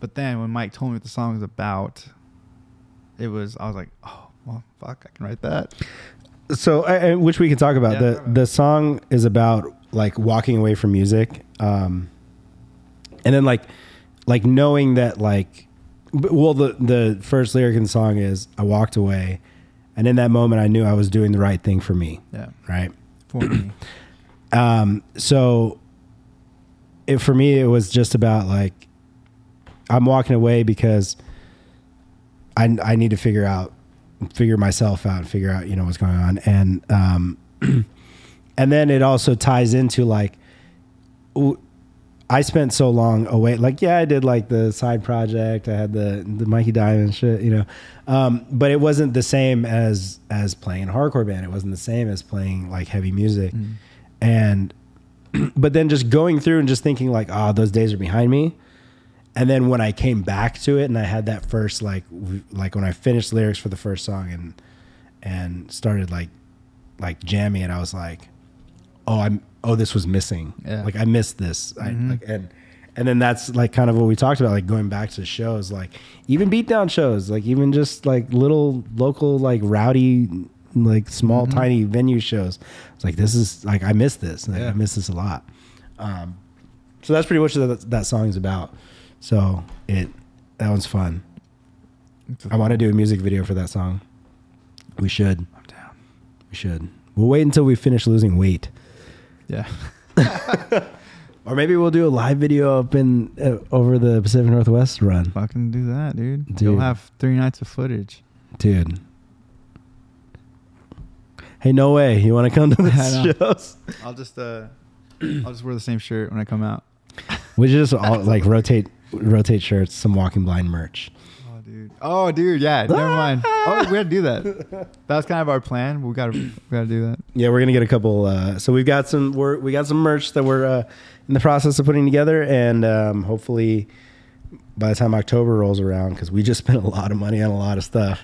But then when Mike told me what the song was about, it was I was like, oh well, fuck, I can write that. So, uh, uh, which we can talk about. Yeah, the. The song is about like walking away from music, um, and then like like knowing that like, well, the the first lyric in the song is I walked away, and in that moment I knew I was doing the right thing for me. Yeah, Right. for me. Um, so it, for me, it was just about like, I'm walking away because I, I need to figure out, figure myself out, and figure out, you know, what's going on. And, um, and then it also ties into like, I spent so long away. Like, yeah, I did like the side project. I had the the Mikey Diamond shit, you know, um, but it wasn't the same as as playing a hardcore band. It wasn't the same as playing like heavy music, and but then just going through and just thinking like, oh, those days are behind me. And then when I came back to it, and I had that first like like when I finished lyrics for the first song and and started like like jamming it, I was like, oh, I'm oh this was missing. Yeah. Like I missed this. Mhm. I like and and then that's like kind of what we talked about, like going back to shows, like even beatdown shows, like even just like little local like rowdy like small Mhm. tiny venue shows. It's like this is like I miss this. Like, Yeah. I miss this a lot. Um, so that's pretty much what that, that song's about. So it that one's fun. I want to do a music video for that song. We should. I'm down. We should. We'll wait until we finish losing weight, Yeah. or maybe we'll do a live video up in uh, over the Pacific Northwest run, Fucking do that, dude. Dude. You'll have three nights of footage. dude. Hey, no way! You want to come to the shows? I'll just uh, I'll just wear the same shirt when I come out. We just all like rotate rotate shirts, some Walking Blind merch. Oh, dude. Oh, dude. Yeah. Never mind. Oh, we had to do that. That was kind of our plan. We gotta, we gotta do that. Yeah, we're gonna get a couple. Uh, so we've got some. We're, we got some merch that we're uh, in the process of putting together, and um, hopefully by the time October rolls around, because we just spent a lot of money on a lot of stuff.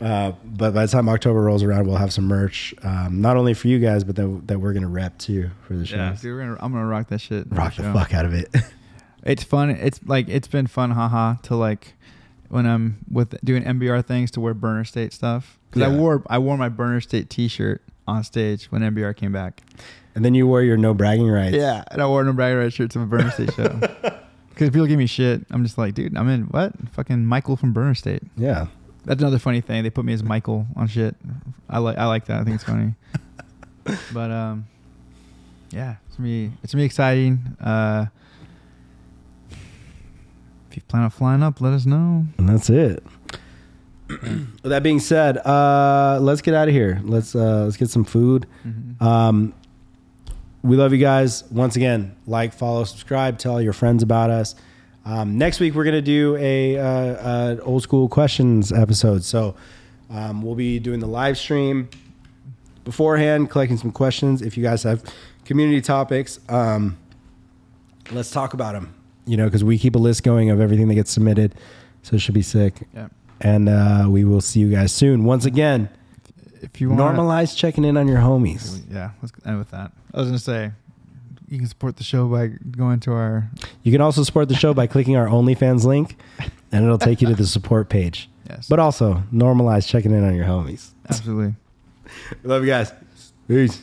Uh, but by the time October rolls around, we'll have some merch, um, not only for you guys, but that, that we're gonna rep too for the show. Yeah. Dude, we're gonna, I'm gonna rock that shit. Rock the show. fuck out of it. It's fun. It's like it's been fun, haha, to like when I'm with doing NBR things to wear Burner State stuff because I wore I wore my Burner State T-shirt on stage when NBR came back. and then you wore your no bragging rights. Yeah, and I wore no bragging rights shirt to a Burner State show. Because people give me shit, I'm just like, dude, I'm in what? Fucking Michael from Burner State. yeah. That's another funny thing. They put me as Michael on shit. I like I like that. I think it's funny. but um, yeah, it's gonna it's gonna exciting. Uh, you plan on flying up, let us know. And that's it. With that being said, uh, let's get out of here. Let's uh, let's get some food. Um, we love you guys. Once again, like, follow, subscribe, tell your friends about us. Um, next week we're gonna do a, uh, uh old school questions episode. So um, we'll be doing the live stream beforehand, collecting some questions. If you guys have community topics, um, let's talk about them. You know, because we keep a list going of everything that gets submitted, so it should be sick. Yeah. And uh, we will see you guys soon. Once again, If you want normalize checking in on your homies. yeah, let's end with that. I was gonna say, you can support the show by going to our. You can also support the show by clicking our OnlyFans link, and it'll take you to the support page. Yes. But also normalize checking in on your homies. Absolutely. Love you guys. Peace.